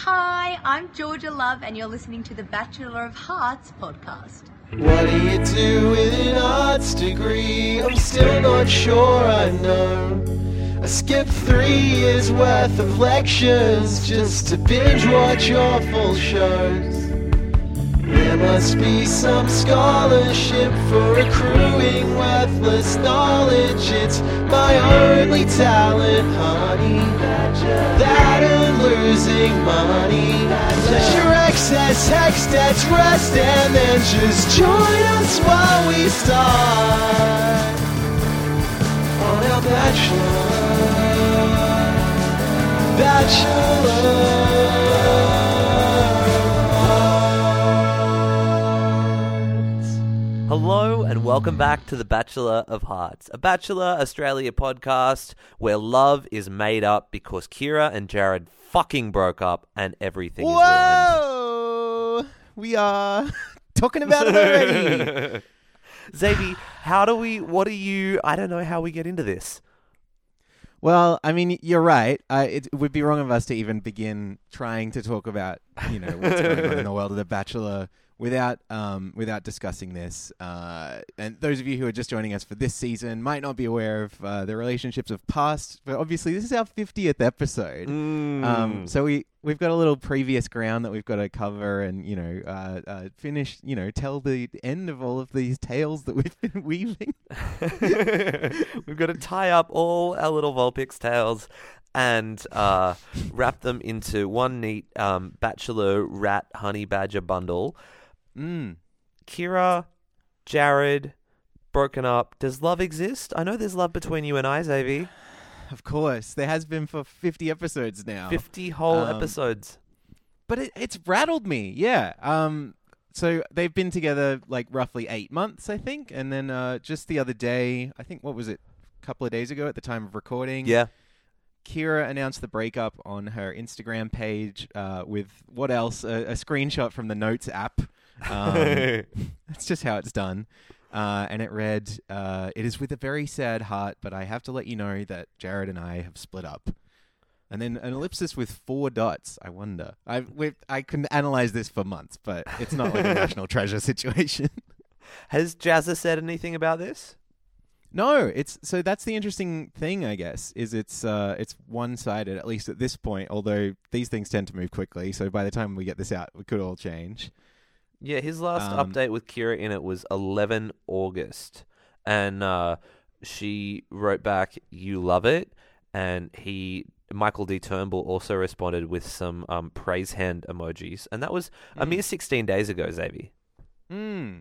Hi, I'm Georgia Love, and you're listening to the Bachelor of Hearts podcast. What do you do with an arts degree? I'm still not sure I know. I skipped three years worth of lectures just to binge watch your full shows. There must be some scholarship for accruing worthless knowledge. It's my only talent, honey. That and losing money. Pleasure excess, hex debts, rest, and then just join us while we start on our bachelor. Bachelor. Hello and welcome back to The Bachelor of Hearts, a Bachelor Australia podcast where love is made up because Keira and Jarrod fucking broke up and everything is ruined. Whoa! We are talking about it already. Xavier, how do we, what are you, I don't know how we get into this. well, I mean, you're right. It would be wrong of us to even begin trying to talk about, you know, what's going on in the world of The Bachelor without um, without discussing this. Uh, and those of you who are just joining us for this season might not be aware of uh, the relationships of past. But obviously, this is our 50th episode. Mm. Um, so we we've got a little previous ground that we've got to cover, and you know, uh, uh, finish. You know, tell the end of all of these tales that we've been weaving. We've got to tie up all our little Vulpix tales and uh, wrap them into one neat um, Bachelor Rat Honey Badger bundle. Mm. Keira, Jarrod, broken up. Does love exist? I know there's love between you and I, Xavier. Of course, there has been for fifty episodes now. 50 whole Um, episodes. but it, it's rattled me. Yeah. Um. So they've been together like roughly eight months, I think, and then uh, just the other day, I think what was it, a couple of days ago at the time of recording. Yeah. Keira announced the breakup on her Instagram page uh, with what else? A, a screenshot from the Notes app. Um, that's just how it's done. Uh, and it read, uh, "It is with a very sad heart, but I have to let you know that Jarrod and I have split up." And then an ellipsis with four dots. I wonder. I I can analyze this for months, but it's not like a national treasure situation. Has Jazza said anything about this? No, it's so that's the interesting thing, I guess, is it's uh it's one sided at least at this point. Although these things tend to move quickly, so by the time we get this out, we could all change. Yeah, his last Um, update with Keira in it was 11 August. And uh, she wrote back, You love it. And he, Michael D. Turnbull, also responded with some um, praise hand emojis. And that was a Mm. mere 16 days ago, Xavier. Hmm.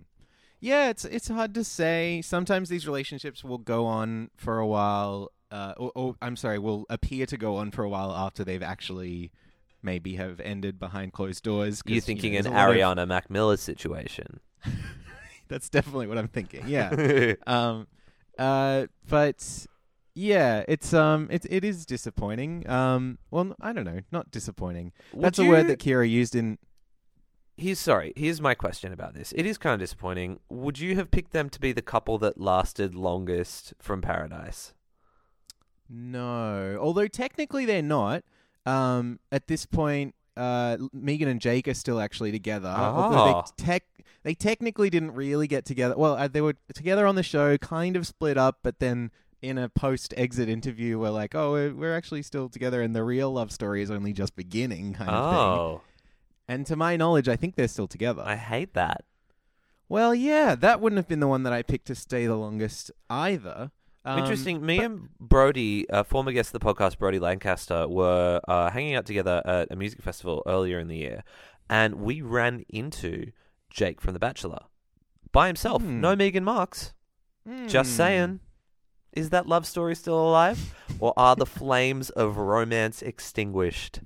Yeah, it's it's hard to say. Sometimes these relationships will go on for a while, uh, or, or I'm sorry, will appear to go on for a while after they've actually maybe have ended behind closed doors. You're you thinking know, an there's a lot of- Ariana Mac Miller situation. That's definitely what I'm thinking. Yeah. um, uh, but yeah, it's um, it it is disappointing. Um, well, I don't know, not disappointing. That's Would a word that Keira used in. Here's sorry. Here's my question about this. It is kind of disappointing. Would you have picked them to be the couple that lasted longest from Paradise? No, although technically they're not. Um, at this point, uh, Megan and Jake are still actually together. Although Ah. they tech they technically didn't really get together. Well, uh, they were together on the show, kind of split up, but then in a post exit interview, we're like, oh, we're, we're actually still together, and the real love story is only just beginning, kind of thing. Oh, And to my knowledge, I think they're still together. I hate that. Well, yeah, that wouldn't have been the one that I picked to stay the longest either. Um, Interesting. Me but- and Brody, uh, former guest of the podcast, Brody Lancaster, were uh, hanging out together at a music festival earlier in the year, and we ran into Jake from The Bachelor by himself. Hmm. No Megan Marx. Just Hmm. saying. Is that love story still alive, or are the flames of romance extinguished?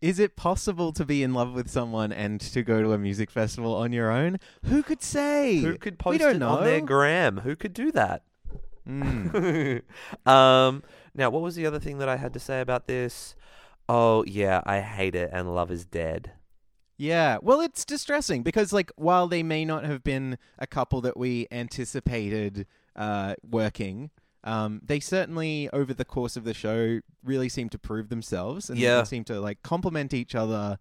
Is it possible to be in love with someone and to go to a music festival on your own? Who could say? Who could we post don't it know. on their gram? Who could do that? Mm. um, now, what was the other thing that I had to say about this? Oh, yeah, I hate it, and love is dead. Yeah, well, it's distressing because, like, while they may not have been a couple that we anticipated uh, working, Um, they certainly, over the course of the show, really seem to prove themselves and Yeah. they seem to like complement each other.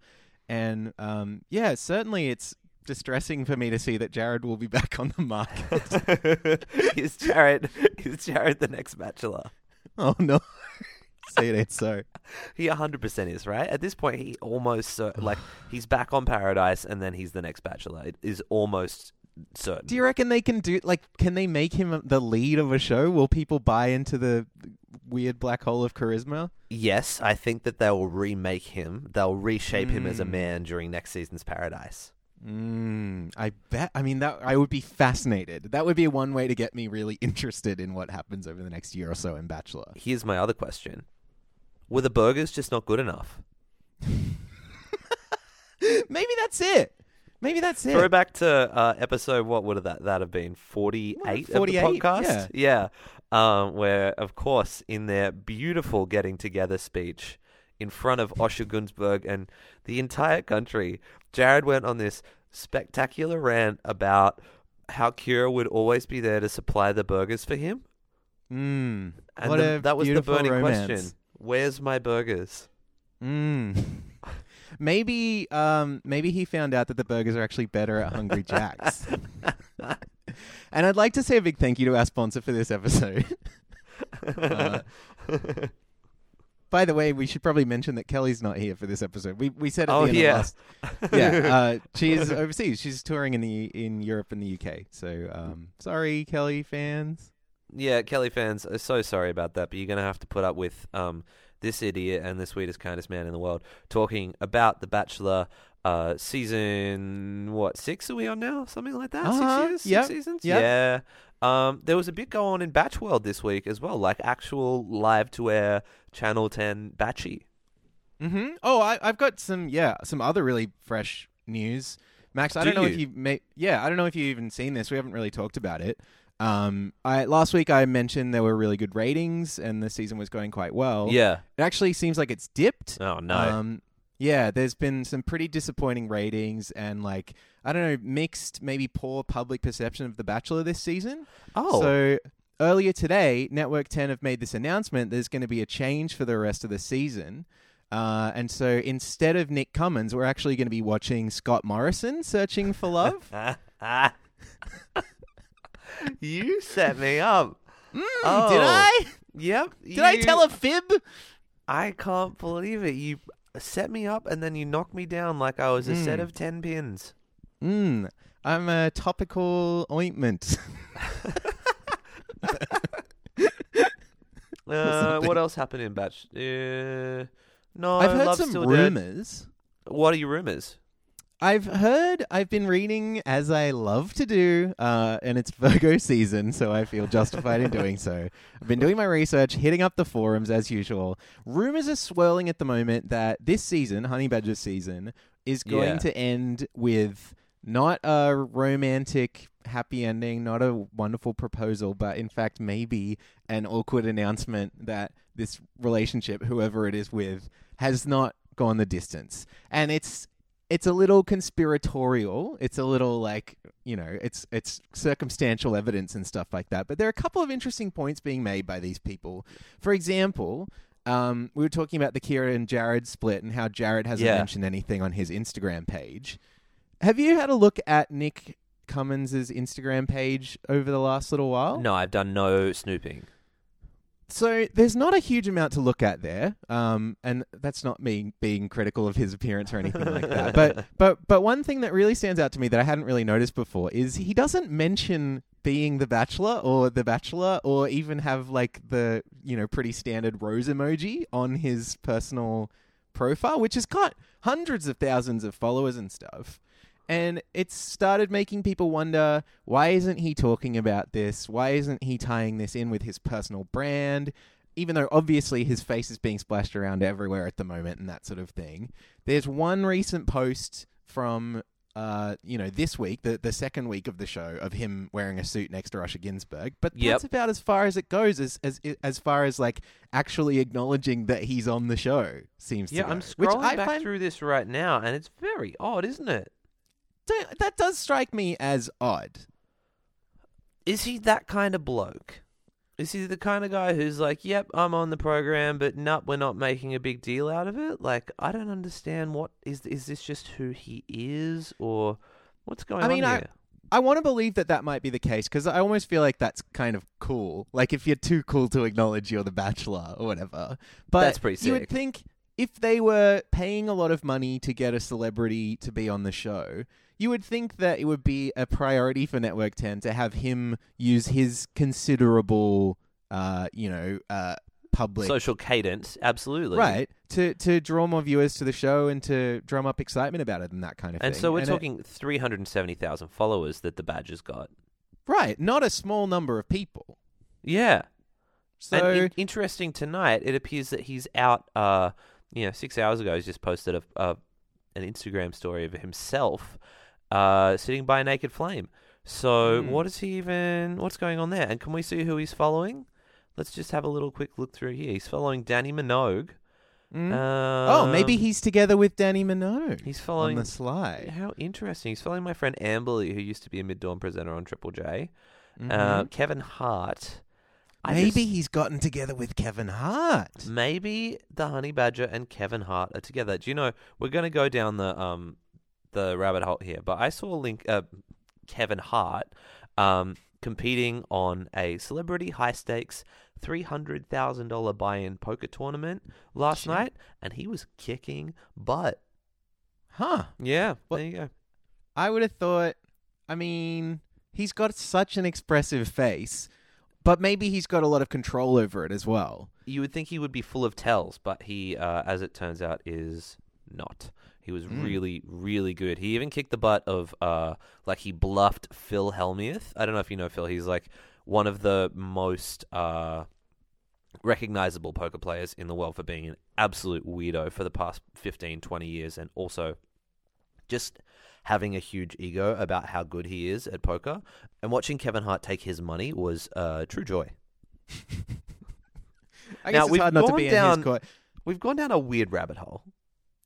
And um, yeah, certainly it's distressing for me to see that Jarrod will be back on the market. is Jarrod is Jarrod the next Bachelor? oh no, say it ain't so. He 100% is, right? At this point, he almost so, like he's back on Paradise, and then he's the next Bachelor. It is almost certain. Do you reckon they can do like? Can they make him the lead of a show? Will people buy into the weird black hole of charisma? yes, I think that they'll remake him. They'll reshape him as a Mm. man during next season's Paradise. Mm, I bet. I mean, that I would be fascinated. That would be one way to get me really interested in what happens over the next year or so in Bachelor. Here's my other question: Were the burgers just not good enough? Maybe that's it. Maybe that's it. Throw back to uh, episode what would that that have been Forty eight. Forty eight. podcast? Yeah, Um, where of course in their beautiful getting together speech in front of Osher Gunsberg and the entire country, Jarrod went on this spectacular rant about how Keira would always be there to supply the burgers for him, Mm, and the- that was the burning romance. question: Where's my burgers? Mm. maybe, um, maybe he found out that the burgers are actually better at Hungry Jack's. and I'd like to say a big thank you to our sponsor for this episode. Uh, By the way, we should probably mention that Kelly's not here for this episode. We we said at Oh, the end yeah. of last. Yeah, uh, she's overseas. She's touring in the in Europe and the UK. So um, sorry, Kelly fans. Yeah, Kelly fans, are so sorry about that, but you're going to have to put up with um, this idiot and the sweetest, kindest man in the world talking about The Bachelor uh, season, what, six are we on now? Something like that? Uh-huh, Six years? yep, Six seasons? yep. Yeah. Um, there was a bit going on in Batch World this week as well, like actual live to air Channel 10 Batchy. Mm-hmm. Oh, I, I've got some yeah some other really fresh news. Max, I Do don't know if you? you may yeah I don't know if you've even seen this. We haven't really talked about it. Um, I last week I mentioned there were really good ratings and the season was going quite well. Yeah. it actually seems like it's dipped. Oh, no. Um, yeah, there's been some pretty disappointing ratings and like I don't know mixed maybe poor public perception of The Bachelor this season. oh. So earlier today, Network 10 have made this announcement. There's going to be a change for the rest of the season. Uh, and so instead of Nick Cummins, we're actually going to be watching Scott Morrison searching for love. you set me up. Mm, Oh. Did I? Yep. Did I tell a fib? I can't believe it. You set me up and then you knocked me down like I was a set Mm. of 10 pins. Mm, I'm a topical ointment. Uh, what else happened in Batch? Uh, no, I've heard Love's some Still Dead. rumors. What are your rumors? I've heard, I've been reading as I love to do, uh, and it's Virgo season, so I feel justified in doing so. I've been doing my research, hitting up the forums as usual. Rumors are swirling at the moment that this season, Honey Badger season, is going Yeah. to end with not a romantic happy ending, not a wonderful proposal, but in fact, maybe an awkward announcement that this relationship, whoever it is with, has not gone the distance. And it's it's a little conspiratorial. It's a little like you know, it's it's circumstantial evidence and stuff like that. But there are a couple of interesting points being made by these people. For example, um, we were talking about the Keira and Jarrod split and how Jarrod hasn't Yeah. mentioned anything on his Instagram page. Have you had a look at Nick Cummins' Instagram page over the last little while? No, I've done no snooping. So there's not a huge amount to look at there, um, and that's not me being critical of his appearance or anything like that. But but but one thing that really stands out to me that I hadn't really noticed before is he doesn't mention being the Bachelor or the Bachelor or even have like the you know pretty standard rose emoji on his personal profile, which has got hundreds of thousands of followers and stuff. And it's started making people wonder why isn't he talking about this? Why isn't he tying this in with his personal brand? Even though obviously his face is being splashed around everywhere at the moment and that sort of thing. There's one recent post from uh, you know, this week, the, the second week of the show, of him wearing a suit next to Osher Gunsberg. But Yep. that's about as far as it goes, as as as far as like actually acknowledging that he's on the show seems Yeah, to go. I'm Which scrolling I back find through this right now, and it's very odd, isn't it? Don't- that does strike me as odd. Is he that kind of bloke? Is he the kind of guy who's like, "Yep, I'm on the program, but nope, we're not making a big deal out of it"? Like, I don't understand what is is this just who he is, or what's going I mean, on I- here? I want to believe that that might be the case because I almost feel like that's kind of cool. Like if you're too cool to acknowledge you're the Bachelor or whatever. But That's pretty You would sick. think if they were paying a lot of money to get a celebrity to be on the show, you would think that it would be a priority for Network 10 to have him use his considerable, uh, you know, uh, public Social cadence, absolutely. right to to draw more viewers to the show and to drum up excitement about it and that kind of And thing. And so we're it- talking 370,000 followers that the badge has got. right, not a small number of people. Yeah. So and in- interesting tonight, it appears that he's out. Uh, you know, six hours ago, he's just posted a, a an Instagram story of himself uh, sitting by a naked flame. So, Hmm. what is he even? What's going on there? And can we see who he's following? Let's just have a little quick look through here. He's following Dannii Minogue. Mm. Uh, oh, maybe he's together with Dannii Minogue he's on following. the sly. How interesting! He's following my friend Amberly, who used to be a mid dawn presenter on Triple J. Uh, Mhm. Kevin Hart. I maybe just- he's gotten together with Kevin Hart. Maybe the Honey Badger and Kevin Hart are together. Do you know we're going to go down the um the rabbit hole here? But I saw a link uh, Kevin Hart um competing on a celebrity high stakes three hundred thousand dollar buy in poker tournament last Shit. night, and he was kicking butt. Huh. Yeah, What- there you go. I would have thought. I mean, he's got such an expressive face, but maybe he's got a lot of control over it as well. You would think he would be full of tells, but he, uh, as it turns out, is not. He was Mm. really, really good. He even kicked the butt of, uh, like he bluffed Phil Hellmuth. I don't know if you know Phil. He's like one of the most uh, recognizable poker players in the world for being an absolute weirdo for the past 15, 20 years, and also just having a huge ego about how good he is at poker. And watching Kevin Hart take his money was uh, true joy. I Now, guess it's we've hard not to gone be in down- his court. We've gone down a weird rabbit hole.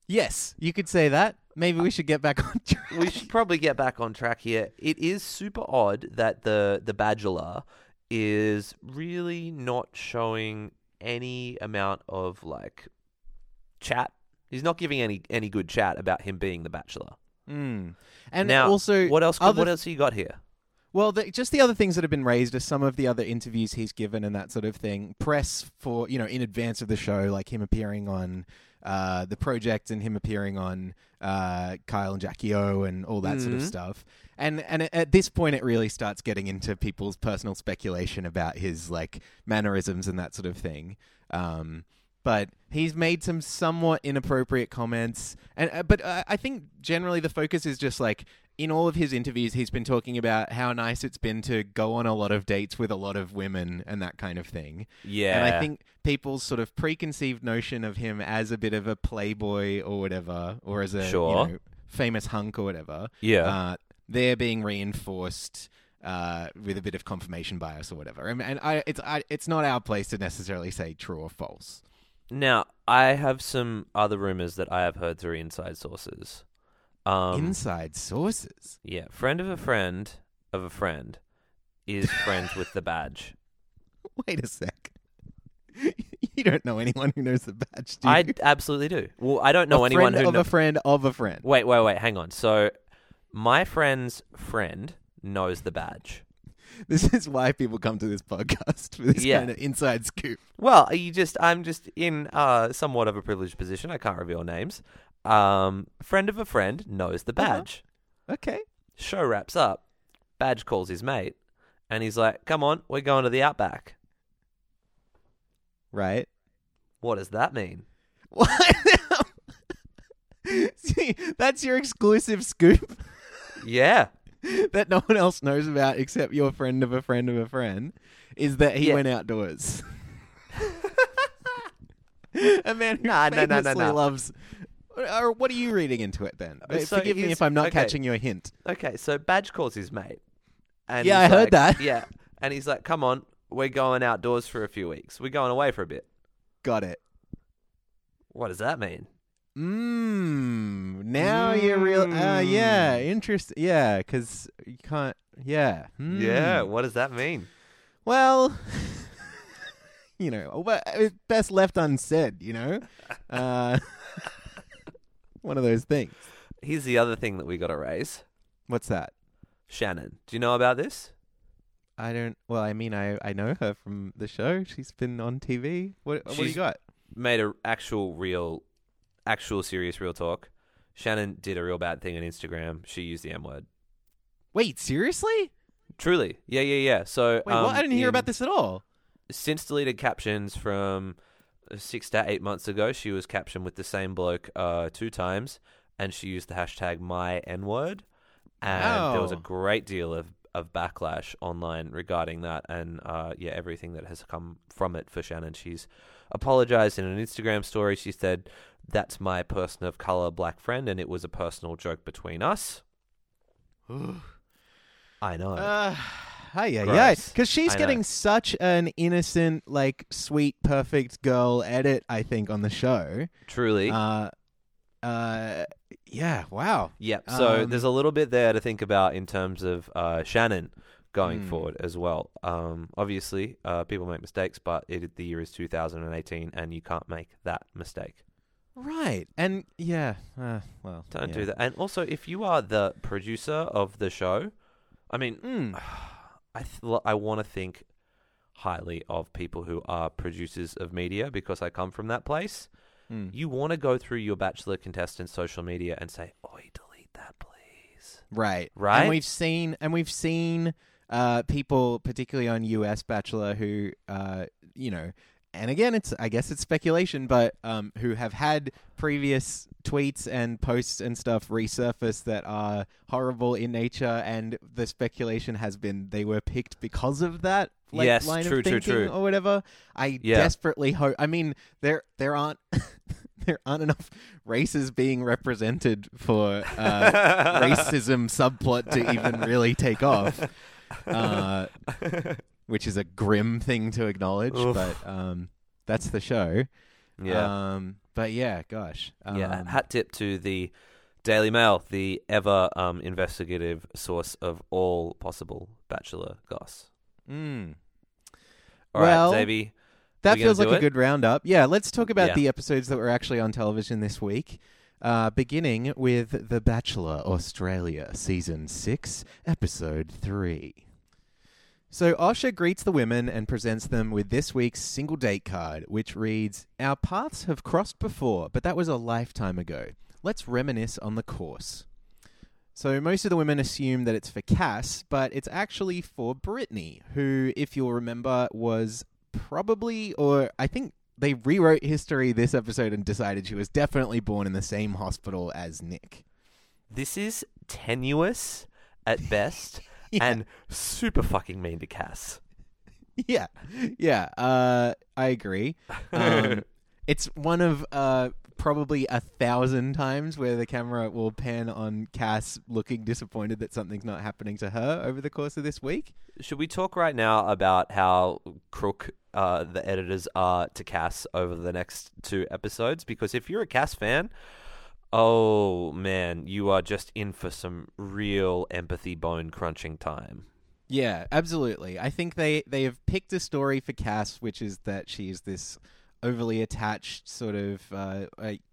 Yes, you could say that. Maybe we should get back on track. we should probably get back on track here. It is super odd that the the Bachelor is really not showing any amount of like chat. He's not giving any any good chat about him being the Bachelor. Mm. And now, also, what else? other What else you got here? Well, the, just the other things that have been raised are some of the other interviews he's given and that sort of thing. Press for you know in advance of the show, like him appearing on uh, the project and him appearing on uh, Kyle and Jackie O and all that sort of Mhm. stuff. And and at this point, it really starts getting into people's personal speculation about his like mannerisms and that sort of thing. Um, but he's made some somewhat inappropriate comments, and uh, but uh, I think generally the focus is just like in all of his interviews, he's been talking about how nice it's been to go on a lot of dates with a lot of women and that kind of thing. Yeah, And I think people's sort of preconceived notion of him as a bit of a playboy or whatever, or as a you know, famous hunk or whatever, yeah. uh, they're being reinforced uh, with a bit of confirmation bias or whatever. And, and I, it's I, it's not our place to necessarily say true or false. Now I have some other rumors that I have heard through inside sources. Um, Inside sources. yeah, friend of a friend of a friend is friends with the badge. Wait a sec. you don't know anyone who knows the badge, do you? I absolutely do. Well, I don't know a anyone friend who of kno- a friend of a friend. Wait, wait, wait. Hang on. So, my friend's friend knows the badge. This is why people come to this podcast for this Yeah. kind of inside scoop. Well, you just I'm just in uh, somewhat of a privileged position. I can't reveal names. Um, friend of a friend knows the Uh-huh. badge. Okay. Show wraps up. Badge calls his mate, and he's like, "Come on, we're going to the outback." Right. What does that mean? What? See, that's your exclusive scoop Yeah, that no one else knows about except your friend of a friend of a friend is that he Yeah. went outdoors. a man who Nah, no, no, no, famously no. loves. Or what are you reading into it then? Uh, so Forgive me if I'm not okay. catching your hint. Okay, so Badge calls his mate. And Yeah, I heard that. Yeah, and he's like, "Come on, we're going outdoors for a few weeks. We're going away for a bit." Got it. What does that mean? Mmm. Now you're real. Uh, yeah. Interesting. Yeah, because you can't. Yeah. Yeah, Mm. what does that mean? Well, you know, best left unsaid. You know, uh, one of those things. Here's the other thing that we got to raise. What's that? Shannon, do you know about this? I don't. Well, I mean, I I know her from the show. She's been on TV. What what do you got? Made a actual real, actual serious real talk. Shannon did a real bad thing on Instagram. She used the M word. Wait, seriously? Truly, yeah, yeah, yeah. So Wait, um, what? I didn't hear in- about this at all. since deleted captions from six to eight months ago, she was captioned with the same bloke uh, two times, and she used the hashtag my N word, and there was a great deal of of backlash online regarding that, and uh, yeah, everything that has come from it for Shannon. She's apologized in an Instagram story. She said, "That's my person of color black friend, and it was a personal joke between us." I know. Uh, hi, yeah, yeah. Because she's I know. getting such an innocent, like, sweet, perfect girl edit. I think on the show. Truly. Uh, uh, yeah. Wow. Yep. So Um, there's a little bit there to think about in terms of uh, Shannon going Hmm. forward as well. Um, obviously, uh, people make mistakes, but it, the year is 2018, and you can't make that mistake. Right. And yeah. Uh, well, Don't yeah. do that. And also, if you are the producer of the show, I mean, Mm. I th- I want to think highly of people who are producers of media because I come from that place. Mm. You want to go through your Bachelor contestants' social media and say, "Oi, delete that, please." Right. Right? And we've seen and we've seen uh, people, particularly on US Bachelor, who uh, you know, and again, it's I guess it's speculation, but um, who have had previous tweets and posts and stuff resurface that are horrible in nature, and the speculation has been they were picked because of that. Like, Yes, line true, of true, thinking true. or whatever. I Yeah. desperately hope. I mean, there there aren't there aren't enough races being represented for uh, racism subplot to even really take off, uh, which is a grim thing to acknowledge. Oof. But um, that's the show. Yeah. Um, but yeah, gosh. Um, Yeah, hat tip to the Daily Mail, the ever um, investigative source of all possible Bachelor goss. mm. All right, Well, Zabi. That feels like do a good roundup. Yeah, let's talk about Yeah. the episodes that were actually on television this week. Uh, beginning with The Bachelor Australia, Season 6, Episode 3. So Osher greets the women and presents them with this week's single date card, which reads Our paths have crossed before, but that was a lifetime ago. Let's reminisce on the course. So most of the women assume that it's for Cass, but it's actually for Brittany, who, if you'll remember, was probably, or I think they rewrote history this episode and decided she was definitely born in the same hospital as Nick. This is tenuous at best Yeah. and super fucking mean to Cass. Yeah, yeah, uh, I agree. Um, it's one of uh, probably a thousand times where the camera will pan on Cass looking disappointed that something's not happening to her over the course of this week. Should we talk right now about how crook uh, the editors are to Cass over the next two episodes? Because if you're a Cass fan, oh man, you are just in for some real empathy bone crunching time. Yeah, absolutely. I think they they have picked a story for Cass, which is that she's this overly attached sort of uh,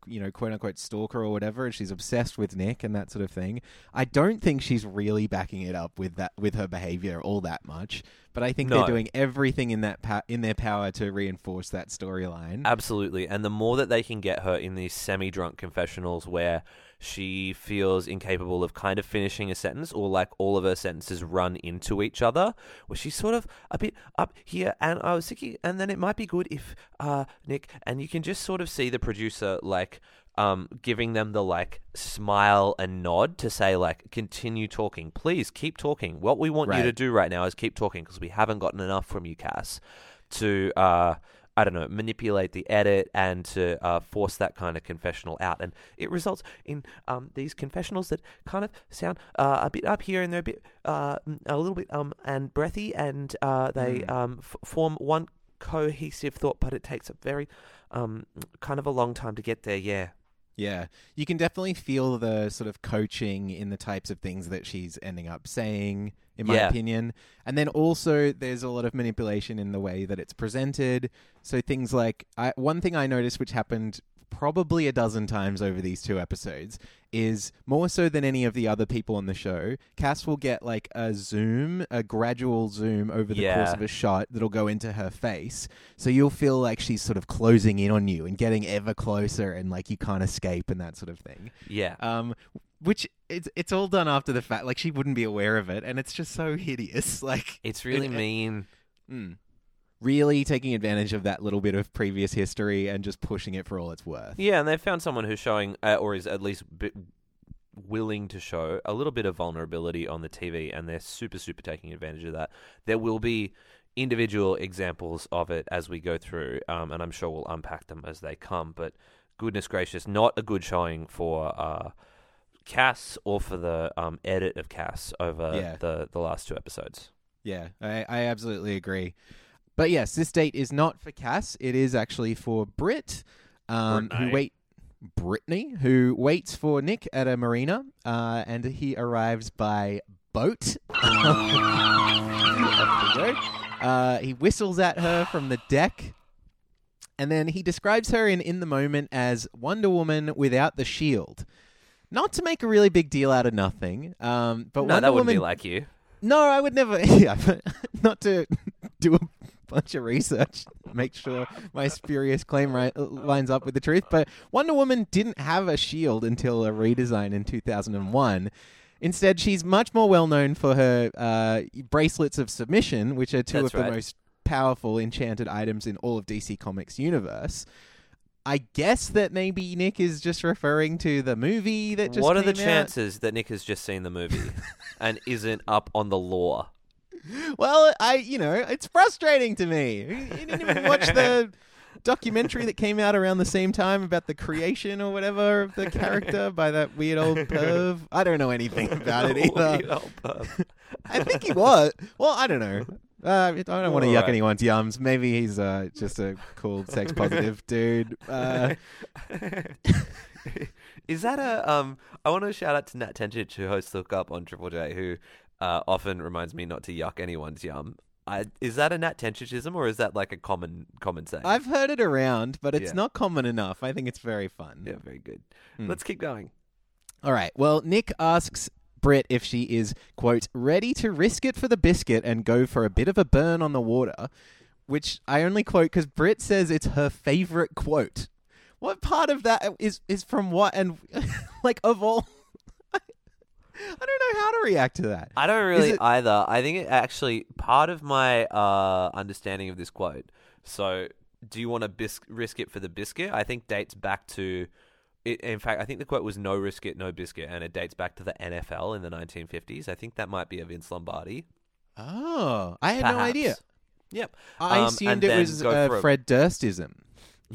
you know quote unquote stalker or whatever, and she's obsessed with Nick and that sort of thing. I don't think she's really backing it up with that with her behavior all that much, but I think No. they're doing everything in that pa- in their power to reinforce that storyline. Absolutely. And the more that they can get her in these semi drunk confessionals where she feels incapable of kind of finishing a sentence or like all of her sentences run into each other, where she's sort of a bit up here. And I was thinking and then it might be good if uh Nick and you can just sort of see the producer like um giving them the like smile and nod to say like continue talking. Please keep talking. What we want you to do right now is keep talking because we haven't gotten enough from you Cass to uh I don't know, manipulate the edit and to uh, force that kind of confessional out. And it results in um, these confessionals that kind of sound uh, a bit up here and they're a bit, uh, a little bit um, and breathy and uh, they Mm. um, f- form one cohesive thought, but it takes a very um, kind of a long time to get there. Yeah. Yeah, you can definitely feel the sort of coaching in the types of things that she's ending up saying, in my Yeah. opinion. And then also, there's a lot of manipulation in the way that it's presented. So things like I, one thing I noticed, which happened probably a dozen times over these two episodes, is more so than any of the other people on the show. Cass will get like a zoom, a gradual zoom over the course of a shot that'll go into her face. So you'll feel like she's sort of closing in on you and getting ever closer, and like you can't escape and that sort of thing. Yeah. Um, which it's it's all done after the fact. Like she wouldn't be aware of it, and it's just so hideous. Like it's really it- mean. mm, really taking advantage of that little bit of previous history and just pushing it for all it's worth. Yeah, and they found someone who's showing, uh, or is at least bi- willing to show a little bit of vulnerability on the TV, and they're super, super taking advantage of that. There will be individual examples of it as we go through, um, and I'm sure we'll unpack them as they come. But goodness gracious, not a good showing for uh, Cass or for the um, edit of Cass over Yeah. the the last two episodes. Yeah, I, I absolutely agree. But yes, this date is not for Cass. It is actually for Brit, um, who wait Brittany, who waits for Nick at a marina, uh, and he arrives by boat. Off they go. Uh, he whistles at her from the deck, and then he describes her in In the Moment as Wonder Woman without the shield. Not to make a really big deal out of nothing, um, but no, Wonder that wouldn't Woman be like you. no, I would never. Yeah, but not to do a bunch of research, make sure my spurious claim ri- lines up with the truth. But Wonder Woman didn't have a shield until a redesign in 2001. Instead, she's much more well known for her uh, bracelets of submission, which are two That's of the most powerful enchanted items in all of DC Comics universe. I guess that maybe Nick is just referring to the movie that just what are the out. chances that Nick has just seen the movie and isn't up on the lore? Well, I, you know, it's frustrating to me. You didn't even watch the documentary that came out around the same time about the creation or whatever of the character by that weird old perv. I don't know anything about it either. Weird old perv. I think he was. Well, I don't know. Uh, I don't want to yuck Alright. anyone's yums. Maybe he's uh, just a cool sex positive dude. Uh, Is that a um? I want to shout out to Nat Tencic who hosts Look Up on Triple J, who uh, often reminds me not to yuck anyone's yum. I, is that a Nat Tencicism or is that like a common common saying? I've heard it around, but it's Yeah. not common enough. I think it's very fun. yeah, very good. Hmm. Let's keep going. All right. Well, Nick asks Britt if she is, quote, ready to risk it for the biscuit and go for a bit of a burn on the water, which I only quote because Brit says it's her favorite quote. What part of that is, is from what? And, like, of all. I don't know how to react to that. I don't really it- either. I think it actually part of my uh, understanding of this quote. So, do you want to bis- risk it for the biscuit? I think dates back to. It, in fact, I think the quote was "No risk it, no biscuit," and it dates back to the NFL in the 1950s. I think that might be a Vince Lombardi. Oh, I had no idea. Yep. I Um, assumed it was uh, Fred Durstism.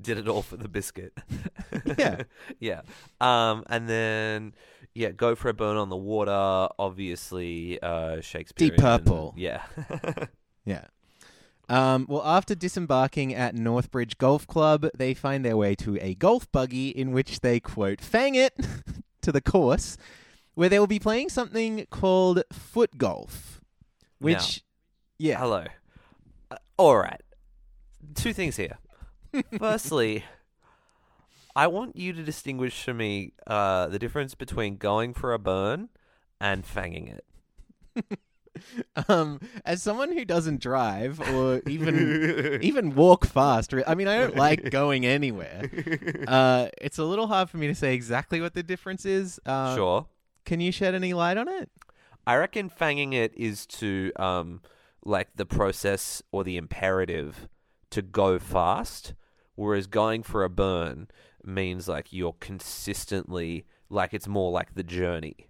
Did it all for the biscuit. Yeah. yeah. Um, and then yeah, go for a burn on the water. Obviously, uh, Shakespeare. Deep Purple. Yeah. Yeah. Um, well, after disembarking at Northbridge Golf Club, they find their way to a golf buggy in which they quote "fang it" to the course, where they will be playing something called foot golf. Which, yeah, Hello. Uh, all right. Two things here. Firstly, I want you to distinguish for me uh, the difference between going for a burn and fanging it. um, as someone who doesn't drive or even even walk fast, I mean, I don't like going anywhere. Uh, it's a little hard for me to say exactly what the difference is. Uh, sure. Can you shed any light on it? I reckon fanging it is to um like the process or the imperative to go fast, whereas going for a burn means like you're consistently like it's more like the journey.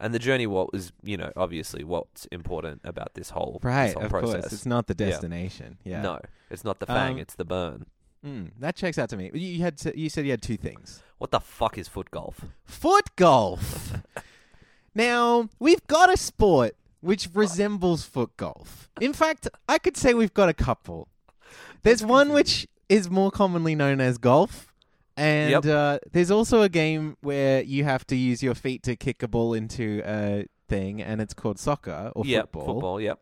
And the journey what was, you know, obviously what's important about this whole Right, this whole of process. course. It's not the destination. Yeah. No, it's not the fang, Um, it's the burn. Mm, that checks out to me. You you had to, you said you had two things. What the fuck is foot golf? Foot golf. now we've got a sport which resembles foot golf. In fact, I could say we've got a couple. There's one which is more commonly known as golf, And Yep. uh, there's also a game where you have to use your feet to kick a ball into a thing, and it's called soccer or yep, football. football. Yep.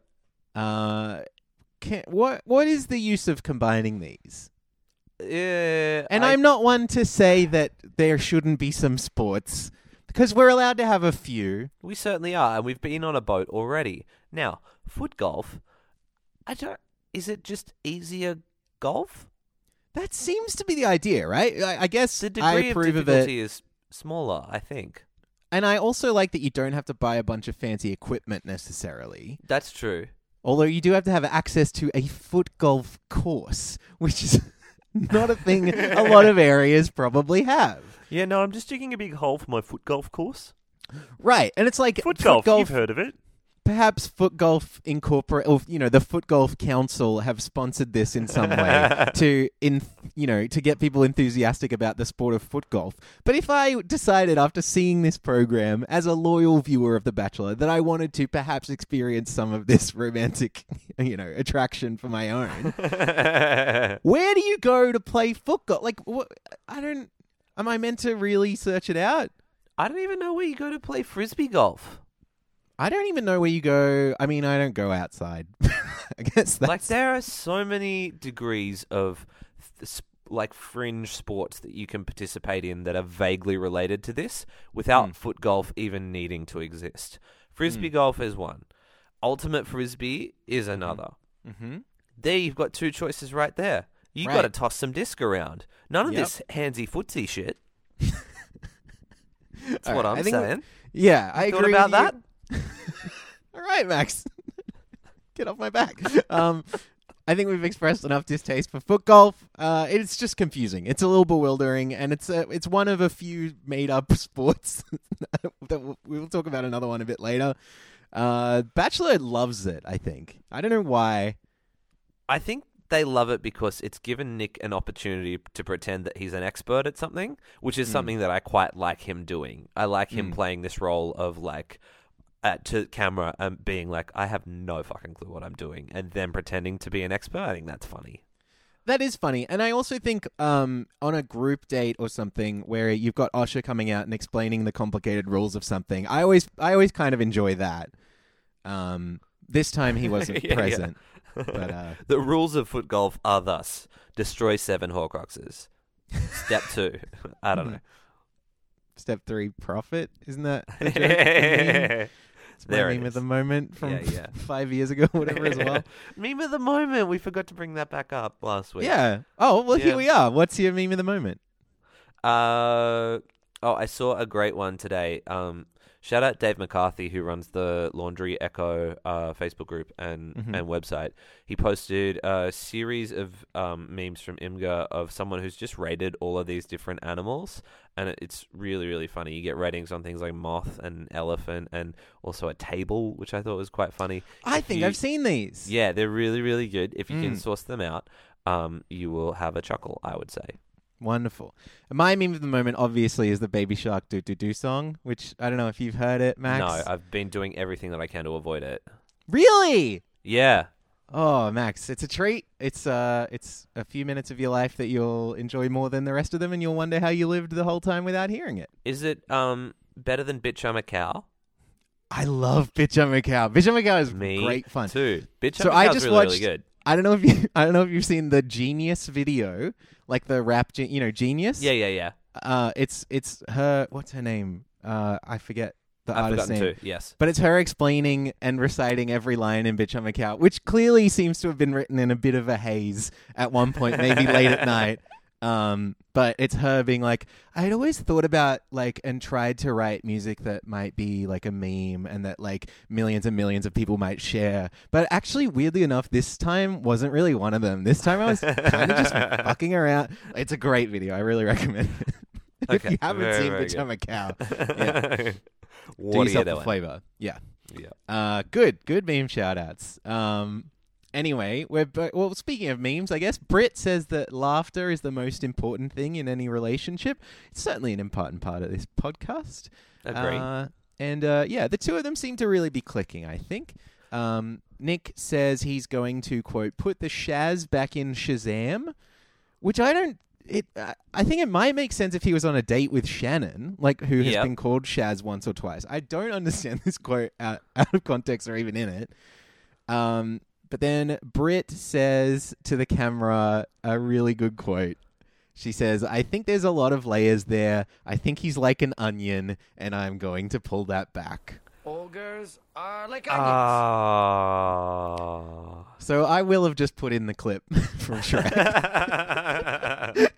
Uh, can, what what is the use of combining these? Yeah, And I- I'm not one to say that there shouldn't be some sports because we're allowed to have a few. We certainly are, and we've been on a boat already. Now, foot golf. I don't. Is it just easier golf? That seems to be the idea, right? I, I guess The I degree of approve of difficulty is smaller. I think And I also like that you don't have to buy a bunch of fancy equipment necessarily. that's true. Although you do have to have access to a foot golf course, which is not a thing a lot of areas probably have. Yeah, no, I'm just digging a big hole for my foot golf course. Right, and it's like Foot golf, you've heard of it? Perhaps foot golf incorporate or you know the foot golf council have sponsored this in some way to in you know to get people enthusiastic about the sport of foot golf but if i decided after seeing this program as a loyal viewer of the bachelor that i wanted to perhaps experience some of this romantic you know attraction for my own where do you go to play foot golf like what i don't am i meant to really search it out I don't even know where you go to play frisbee golf. I don't even know where you go. I mean, I don't go outside. I guess that's Like there are so many degrees of th- like fringe sports that you can participate in that are vaguely related to this without Mm. foot golf even needing to exist. Frisbee Mm. golf is one. Ultimate frisbee is another. Mm-hmm. There you've got two choices right there. You got to toss some disc around. None of Yep. this handsy footsy shit. That's All what right, I'm I saying. Yeah, I Thought agree about that? All right, Max. Get off my back. Um, I think we've expressed enough distaste for foot golf. Uh, it's just confusing. It's a little bewildering, and it's a, it's one of a few made up sports that we'll, we'll talk about another one a bit later. Uh, Bachelor loves it. I think. I don't know why. I think they love it because it's given Nick an opportunity to pretend that he's an expert at something, which is Mm. something that I quite like him doing. I like him Mm. playing this role of like at to camera and being like, I have no fucking clue what I'm doing, and then pretending to be an expert. I think that's funny. That is funny, and I also think um, on a group date or something where you've got Osher coming out and explaining the complicated rules of something. I always, I always kind of enjoy that. Um, this time he wasn't Yeah, yeah. present, but uh, the rules of foot golf are thus: destroy seven Horcruxes. Step two, I don't know. step three, profit. Isn't that It's my There meme at the moment from Yeah, yeah. five years ago, whatever as well. meme of the moment. We forgot to bring that back up last week. yeah. Oh well, Yeah. here we are. What's your meme of the moment? Uh, oh, I saw a great one today. Um, shout out Dave McCarthy who runs the Laundry Echo uh, Facebook group and Mhm. and website. He posted a series of um, memes from Imgur of someone who's just rated all of these different animals, and it's really really funny. You get ratings on things like moth and elephant, and also a table, which I thought was quite funny. I If think you- I've seen these. Yeah, they're really really good. If you can Mm. source them out, um, you will have a chuckle. I would say. Wonderful. My meme of the moment, obviously, is the Baby Shark "Do Do Do" song, which I don't know if you've heard it, Max. No, I've been doing everything that I can to avoid it. really. Yeah. Oh, Max, it's a treat. It's uh, it's a few minutes of your life that you'll enjoy more than the rest of them, and you'll wonder how you lived the whole time without hearing it. Is it um better than Bitch I'm a Cow? I love Bitch I'm a Cow. Bitch I'm a Cow is Me great fun. too. Bitch I'm a I Cow's just really, watched- really good. I don't know if you, I don't know if you've seen the Genius video, like the rap, ge- you know, Genius. Yeah, yeah, yeah. Uh, it's it's her. What's her name? Uh, I forget the I've artist's forgotten name. too. Yes. But it's her explaining and reciting every line in Bitch I'm a Cow, which clearly seems to have been written in a bit of a haze at one point, maybe late at night. Um, but it's her being like, I'd always thought about like and tried to write music that might be like a meme and that like millions and millions of people might share. But actually, weirdly enough, this time wasn't really one of them. This time I was kind of just fucking around. It's a great video. I really recommend it. if Okay, you haven't very, seen very Bitch good. I'm a Cow, Yeah. do yourself a flavor. Yeah. Yeah. Uh, good, good meme shout outs. Um, anyway, we're well. Speaking of memes, I guess Britt says that laughter is the most important thing in any relationship. It's certainly an important part of this podcast. Agree. Uh, and uh, yeah, the two of them seem to really be clicking. I think. Um, Nick says he's going to quote put the Shaz back in Shazam, which I don't. it. Uh, I think it might make sense if he was on a date with Shannon, like who has Yep. been called Shaz once or twice. I don't understand this quote out, out of context or even in it. Um, but then Britt says to the camera a really good quote. She says, I think there's a lot of layers there. I think he's like an onion, and I'm going to pull that back. Ogres are like onions. Ah. So I will have just put in the clip from Shrek.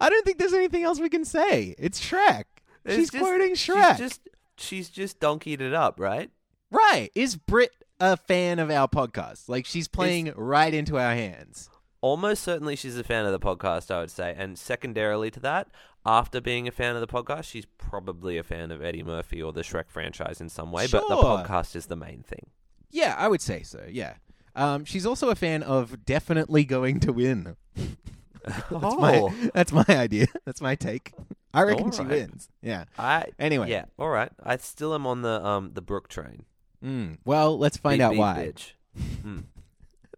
I don't think there's anything else we can say. It's Shrek. It's She's just- quoting Shrek. She's just she's just donkeyed it up, right? Right. Is Brit a fan of our podcast? Like she's playing right into our hands. Almost certainly she's a fan of the podcast, I would say. And secondarily to that, after being a fan of the podcast, she's probably a fan of Eddie Murphy or the Shrek franchise in some way. But the Sure. podcast is the main thing. Yeah, I would say so. Yeah. Um, she's also a fan of definitely going to win. That's Oh. my that's my idea. That's my take. I reckon she Alright. wins. Yeah. I Anyway. yeah, all right. I still am on the um the Brook train. Mm. Well, let's find Beep, out beep, why. Mm.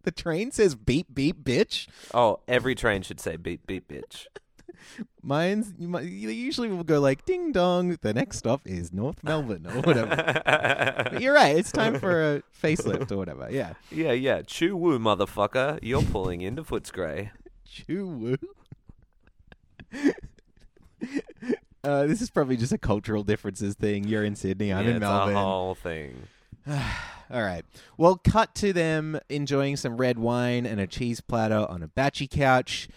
The train says beep beep bitch. Oh, every train should say beep beep bitch. Mine's you might, you usually will go like ding dong. The next stop is North Melbourne or whatever. But you're right. It's time for a facelift or whatever. Yeah. yeah, yeah. Chew woo, motherfucker. You're pulling into Footscray. Choo woo. Uh, this is probably just a cultural differences thing. You're in Sydney. I'm yeah, in it's Melbourne. a whole thing. All right. Well, cut to them enjoying some red wine and a cheese platter on a batchy couch.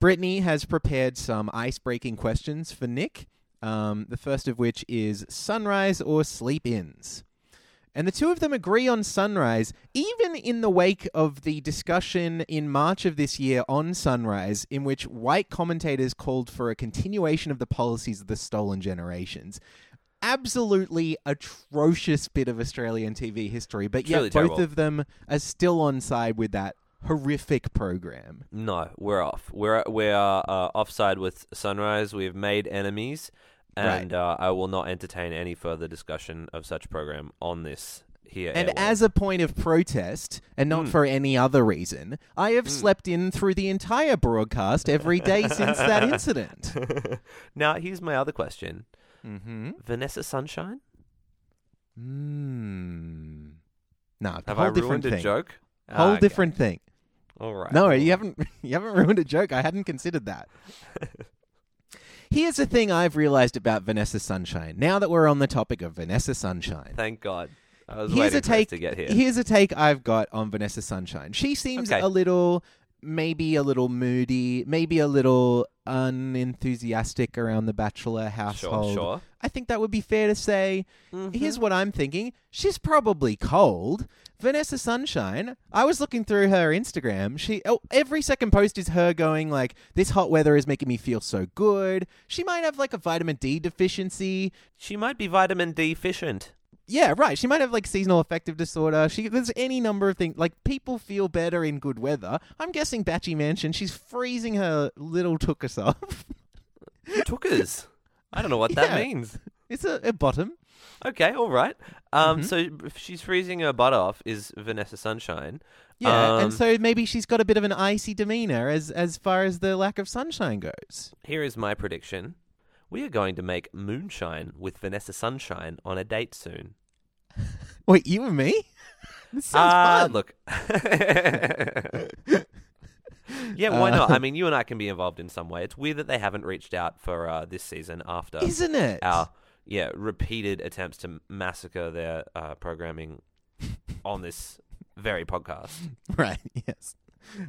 Brittany has prepared some ice breaking questions for Nick. Um, the first of which is sunrise or sleep ins. And the two of them agree on Sunrise, even in the wake of the discussion in March of this year on Sunrise, in which white commentators called for a continuation of the policies of the stolen generations. Absolutely atrocious bit of Australian TV history, but yet both terrible. of them are still on side with that horrific program. No, we're off. We're we are uh, offside with Sunrise. We have made enemies, and uh, I will not entertain any further discussion of such program on this here. And as a point of protest, and not Mm. for any other reason, I have slept in through the entire broadcast every day since that incident. now, here's my other question: Mm-hmm. Vanessa Sunshine, Hmm. No, have whole I different ruined a thing. joke? Whole Ah, okay. different thing. All right. No, you haven't. You haven't ruined a joke. I hadn't considered that. Here's the thing I've realized about Vanessa Sunshine. Now that we're on the topic of Vanessa Sunshine, Thank God. I was here's waiting a for us take. to get here. Here's a take I've got on Vanessa Sunshine. She seems Okay. a little, maybe a little moody, maybe a little unenthusiastic around the bachelor household. Sure, sure. I think that would be fair to say. Mm-hmm. Here's what I'm thinking. She's probably cold. Vanessa Sunshine. I was looking through her Instagram. She oh, every second post is her going like, "This hot weather is making me feel so good." She might have like a vitamin D deficiency. She might be vitamin D deficient. Yeah, right. She might have like seasonal affective disorder. She there's any number of things. Like people feel better in good weather. I'm guessing Batchy Mansion. She's freezing her little tookus off. Tookers. I don't know what that Yeah. means. it's a, a bottom. Okay, all right. Um, Mhm. so if she's freezing her butt off is Vanessa Sunshine. Yeah, Um, and so maybe she's got a bit of an icy demeanor as as far as the lack of sunshine goes. Here is my prediction. We are going to make Moonshine with Vanessa Sunshine on a date soon. Wait, you and me? This sounds Ah, fun. look. yeah, why not? Uh, I mean, you and I can be involved in some way. It's weird that they haven't reached out for uh, this season after isn't it? our yeah repeated attempts to massacre their uh, programming on this very podcast. Right. Yes.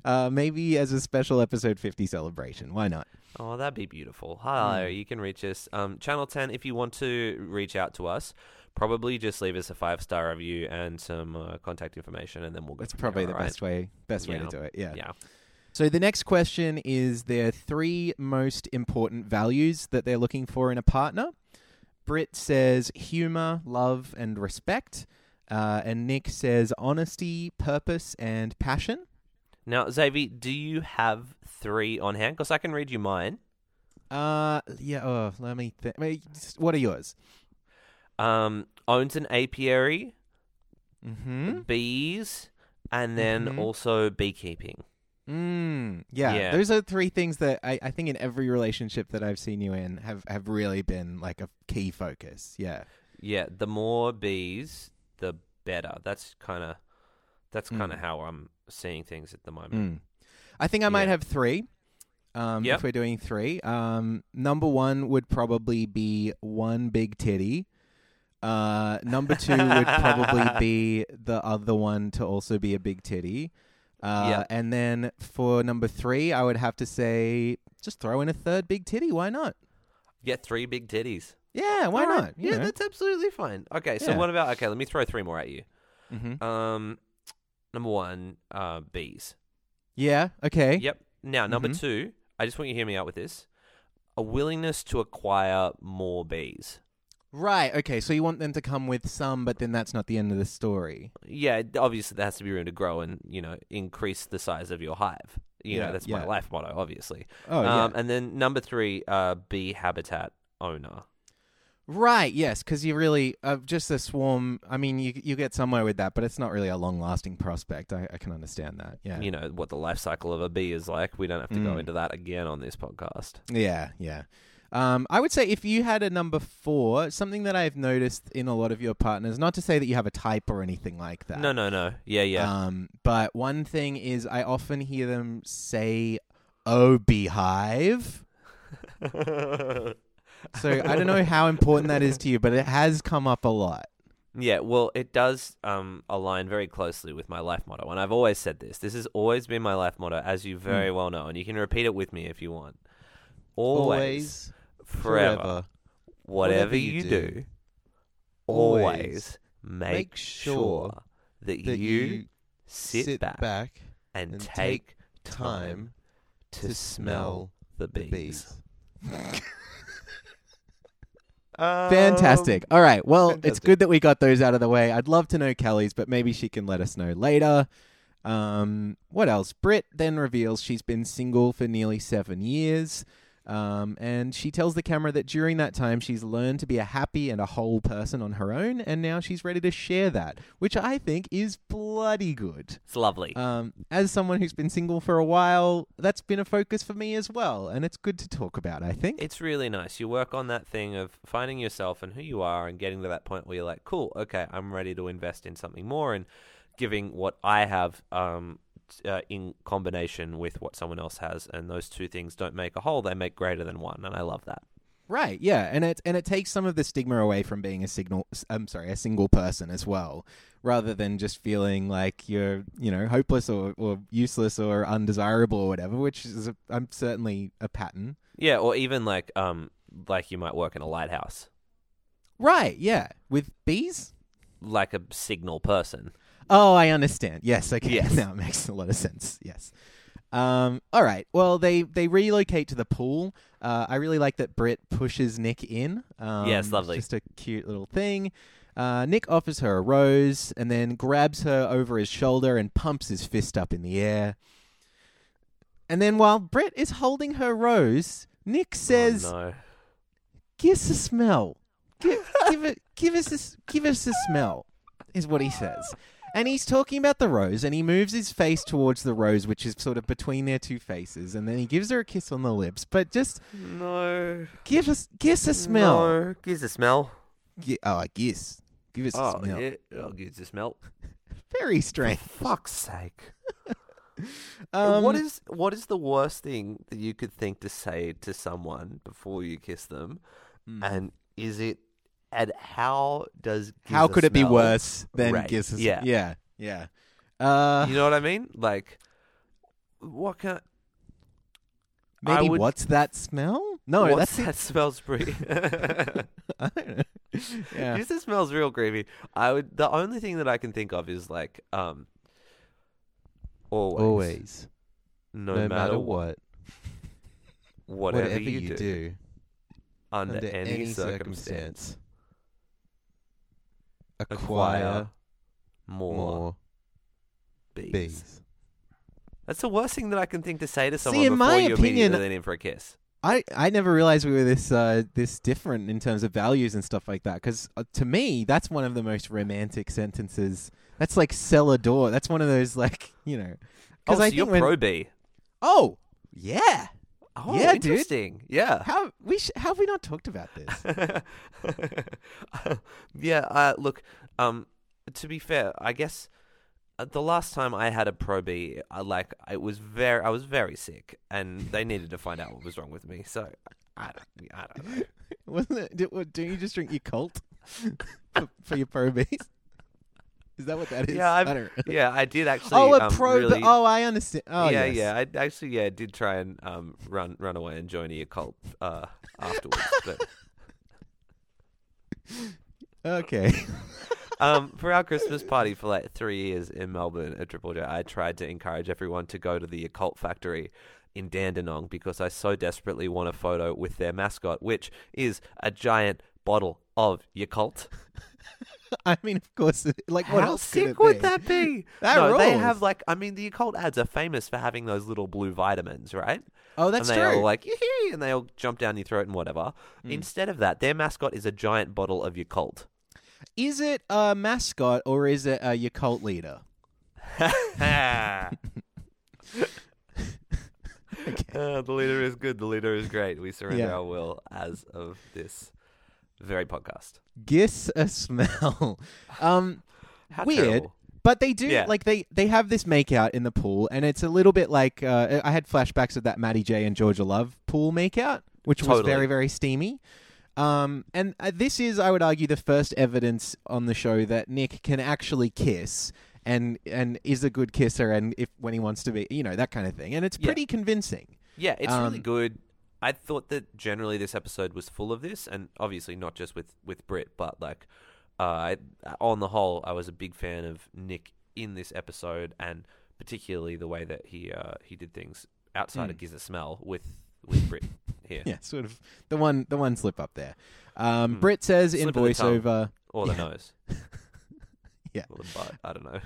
Uh, maybe as a special episode 50 celebration. Why not? Oh, that'd be beautiful. Hi, Hmm. you can reach us. Um, Channel 10, if you want to reach out to us, probably just leave us a five star review and some uh, contact information, and then we'll go. That's probably there, the right? best way. Best way Yeah. to do it. Yeah. Yeah. So the next question is their three most important values that they're looking for in a partner. Britt says humor, love, and respect. Uh, and Nick says honesty, purpose, and passion. Now, Xavier, do you have three on hand? Because I can read you mine. Uh, yeah. Oh, let me think. What are yours? Um, owns an apiary, Mm-hmm. bees, and then Mhm. also beekeeping. Mm, yeah, Yeah. those are three things that I, I think in every relationship that I've seen you in have, have really been like a key focus. Yeah. Yeah, the more bees, the better. That's kind of that's kind of Mm. how I'm seeing things at the moment. Mm. I think I might Yeah. have three. Um, Yep. If we're doing three, um, number one would probably be one big titty. Uh, number two would probably be the other one to also be a big titty. Uh, Yep. And then for number three, I would have to say just throw in a third big titty. Why not? Get three big titties. Yeah, why All not? Yeah, know. that's absolutely fine. Okay, so Yeah. what about okay? Let me throw three more at you. Mhm. Um, number one, uh, bees. Yeah. Okay. Yep. Now, number Mhm. two, I just want you to hear me out with this: a willingness to acquire more bees. Right. Okay. So you want them to come with some, but then that's not the end of the story. Yeah, obviously there has to be room to grow and you know increase the size of your hive. You Yeah, know that's yeah. my life motto, obviously. Oh um, yeah. And then number three, uh, bee habitat owner. Right. Yes. Because you really uh, just a swarm. I mean, you you get somewhere with that, but it's not really a long lasting prospect. I, I can understand that. Yeah. You know what the life cycle of a bee is like. We don't have to go Mm. into that again on this podcast. Yeah. Yeah. Um, I would say if you had a number four, something that I've noticed in a lot of your partners, not to say that you have a type or anything like that. No, no, no. Yeah, yeah. Um, but one thing is, I often hear them say, "Oh, beehive." So I don't know how important that is to you, but it has come up a lot. Yeah, well, it does um, align very closely with my life motto, and I've always said this. This has always been my life motto, as you very Hmm. well know, and you can repeat it with me if you want. Always, forever, whatever, whatever you, you do, do, always, always make, make sure that, that you, sit, back, and, and take take time to, smell the the bees. Um, Fantastic. All right. Well, it's good that we got those out of the way. I'd love to know Kelly's, but maybe she can let us know later. Um, what else? Britt then reveals she's been single for nearly seven years. Um, and she tells the camera that during that time she's learned to be a happy and a whole person on her own, and now she's ready to share that, which I think is bloody good. It's lovely. Um, as someone who's been single for a while, that's been a focus for me as well, and it's good to talk about. I think. It's really nice. You work on that thing of finding yourself and who you are and getting to that point where you're like, cool, okay, I'm ready to invest in something more and giving what I have um, uh, in combination with what someone else has. And those two things don't make a whole, they make greater than one. And I love that. Right, yeah, and it and it takes some of the stigma away from being a signal. I'm sorry, a single person as well, rather than just feeling like you're, you know, hopeless or, or useless or undesirable or whatever. Which is, a, I'm certainly a pattern. Yeah, or even like, um, like you might work in a lighthouse, Right, yeah, with bees. like a signal person. Oh, I understand. Yes, okay. Yes. Now it makes a lot of sense. Yes. Um, all right. Well, they they relocate to the pool. Uh, I really like that Britt pushes Nick in. Um, Yes, it's lovely. Just a cute little thing. Uh, Nick offers her a rose and then grabs her over his shoulder and pumps his fist up in the air. And then while Britt is holding her rose, Nick says, oh, no. "Give us a smell. Give, give it. Give us a, give us a smell." Is what he says, and he's talking about the rose, and he moves his face towards the rose, which is sort of between their two faces, and then he gives her a kiss on the lips. But just No. give us, give us a smell. No. Gives a smell. Gi- oh, I guess. Give us Oh, a smell. yeah. Oh, gives a smell. Very strange. Fuck's sake. Um, what is what is the worst thing that you could think to say to someone before you kiss them? Hmm. And is it and how does How gives a could it be smell worse than us? Yeah. yeah, yeah. Uh, You know what I mean? Like what kind I maybe would- what's that smell? No, what's that's that smells pretty I don't know. yeah. This smells real creepy. I would the only thing that I can think of is like um always, Always, no, matter, what, whatever, whatever you, do, under, any, circumstance, acquire acquire more, more bees. bees. That's the worst thing that I can think to say to See, someone in before my you opinion- immediately lean in for a kiss. I, I never realized we were this uh, this different in terms of values and stuff like that. Because uh, to me, that's one of the most romantic sentences. That's like sell a door. That's one of those like you know. Oh, Because so I you're when, pro B. Oh, yeah. Oh, Yeah, dude. interesting. Yeah. How we sh- how have we not talked about this? yeah. Uh, look. Um. To be fair, I guess uh, the last time I had a Pro B, I like it was very. I was very sick, and they needed to find out what was wrong with me. So I don't. I don't know. Wasn't it? Did, what, don't you just drink your cult for, for your pro bees? Is that what that is? Yeah, I. Yeah, I did actually. oh, a um, pro. Really, oh, I understand. Oh, yeah, yes. yeah. I actually, yeah, did try and um run run away and join a occult uh afterwards, but. Okay. um, for our Christmas party for like three years in Melbourne at Triple J, I tried to encourage everyone to go to the Yakult Factory in Dandenong because I so desperately want a photo with their mascot, which is a giant bottle of Yakult. I mean, of course. Like, what How else could sick it would be? that be? That no, they rules. have like, I mean, the Yakult ads are famous for having those little blue vitamins, right? Oh, that's and they true. all like, "Yee-hee," and they all jump down your throat and whatever. Hmm. Instead of that, their mascot is a giant bottle of Yakult. is it a mascot or is it your cult leader? Uh, the leader is good. The leader is great. We surrender Yeah. our will as of this very podcast. Giss a smell. um, How weird. terrible. But they do Yeah. like they they have this makeout in the pool, and it's a little bit like uh, I had flashbacks of that Matty J and Georgia Love pool makeout, which was very very steamy. Um, and uh, this is, I would argue, the first evidence on the show that Nick can actually kiss and and is a good kisser, and if when he wants to be, you know, that kind of thing. And it's Yeah. pretty convincing. Yeah, it's really Um, good. I thought that generally this episode was full of this, and obviously not just with with Brit, but like uh, I, on the whole, I was a big fan of Nick in this episode, and particularly the way that he uh, he did things outside of Mm. Giz a Smell with with Brit here, Yeah, sort of the one the one slip up there. Um, Hmm. Britt says in Slip of the voiceover. or the Yeah. nose, Yeah. or the butt. I don't know.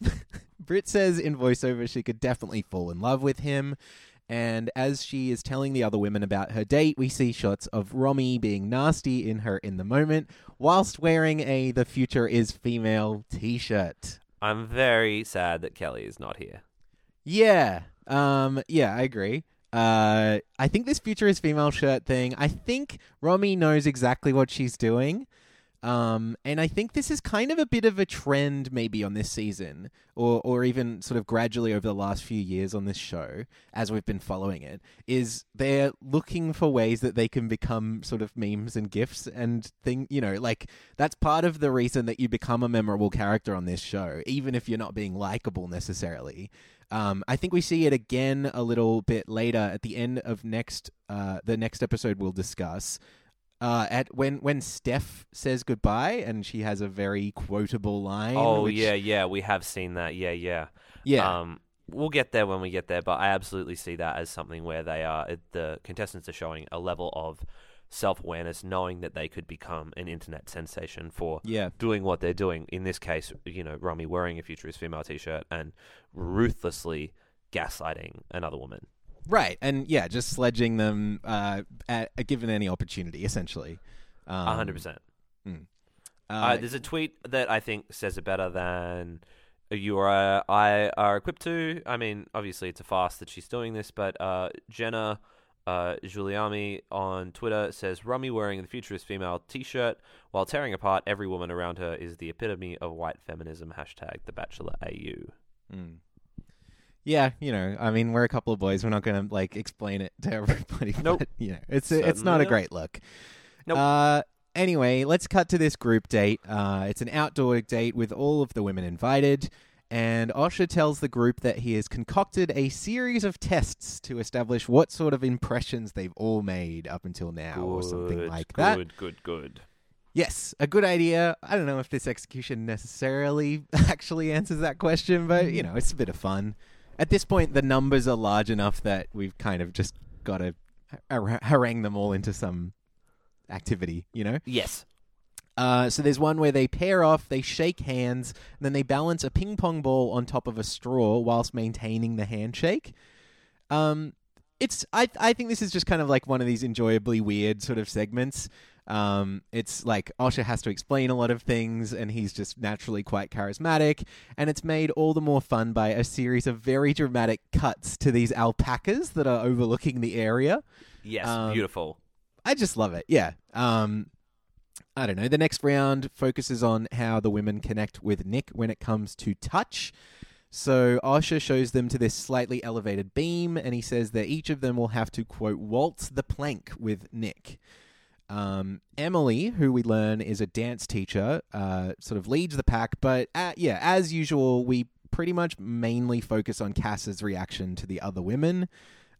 Brit says in voiceover she could definitely fall in love with him. And as she is telling the other women about her date, we see shots of Romy being nasty in her in the moment, whilst wearing a "The Future Is Female" T-shirt. I'm very sad that Kelly is not here. Yeah, um, yeah, I agree. Uh, I think this "Future Is Female" shirt thing. I think Romy knows exactly what she's doing. Um, and I think this is kind of a bit of a trend, maybe on this season, or or even sort of gradually over the last few years on this show, as we've been following it. Is they're looking for ways that they can become sort of memes and gifs and thing. You know, like that's part of the reason that you become a memorable character on this show, even if you're not being likable necessarily. Um, I think we see it again a little bit later at the end of next uh, the next episode we'll discuss. Uh, at when when Steph says goodbye and she has a very quotable line. Oh which- yeah, yeah, we have seen that. Yeah, yeah. yeah, Um, we'll get there when we get there, but I absolutely see that as something where they are the contestants are showing a level of self awareness, knowing that they could become an internet sensation for yeah, doing what they're doing. In this case, you know, Romy wearing a futurist female T-shirt and ruthlessly gaslighting another woman. Right, and yeah, just sledging them uh, at, given any opportunity, essentially. A Um, hundred percent. Uh, Uh, there's a tweet that I think says it better than you or uh, I are equipped to. I mean, obviously it's a fast that she's doing this, but uh, Jenna uh, Giuliani on Twitter says Romy wearing the futurist female T-shirt while tearing apart every woman around her is the epitome of white feminism. Hashtag The Bachelor AU. Mm. Yeah, you know, I mean, we're a couple of boys. We're not going to like explain it to everybody. Nope. But, you know, it's a, it's not a great look. Nope. Uh, anyway, let's cut to this group date. Uh, it's an outdoor date with all of the women invited. And Osher tells the group that he has concocted a series of tests to establish what sort of impressions they've all made up until now, or something like good, that. Good, good, good. Yes, a good idea. I don't know if this execution necessarily actually answers that question, but you know, it's a bit of fun. At this point, the numbers are large enough that we've kind of just got to har- harangue them all into some activity, you know? Yes. Uh, so there's one where they pair off, they shake hands, and then they balance a ping pong ball on top of a straw whilst maintaining the handshake. Um, it's I I think this is just kind of like one of these enjoyably weird sort of segments. Um, it's like Osher has to explain a lot of things, and he's just naturally quite charismatic. And it's made all the more fun by a series of very dramatic cuts to these alpacas that are overlooking the area. Yes, Um, beautiful. I just love it. Yeah. Um, I don't know. The next round focuses on how the women connect with Nick when it comes to touch. So Osher shows them to this slightly elevated beam, and he says that each of them will have to quote waltz the plank with Nick. Um, Emily, who we learn is a dance teacher, uh, sort of leads the pack, but uh, yeah, as usual, we pretty much mainly focus on Cass's reaction to the other women.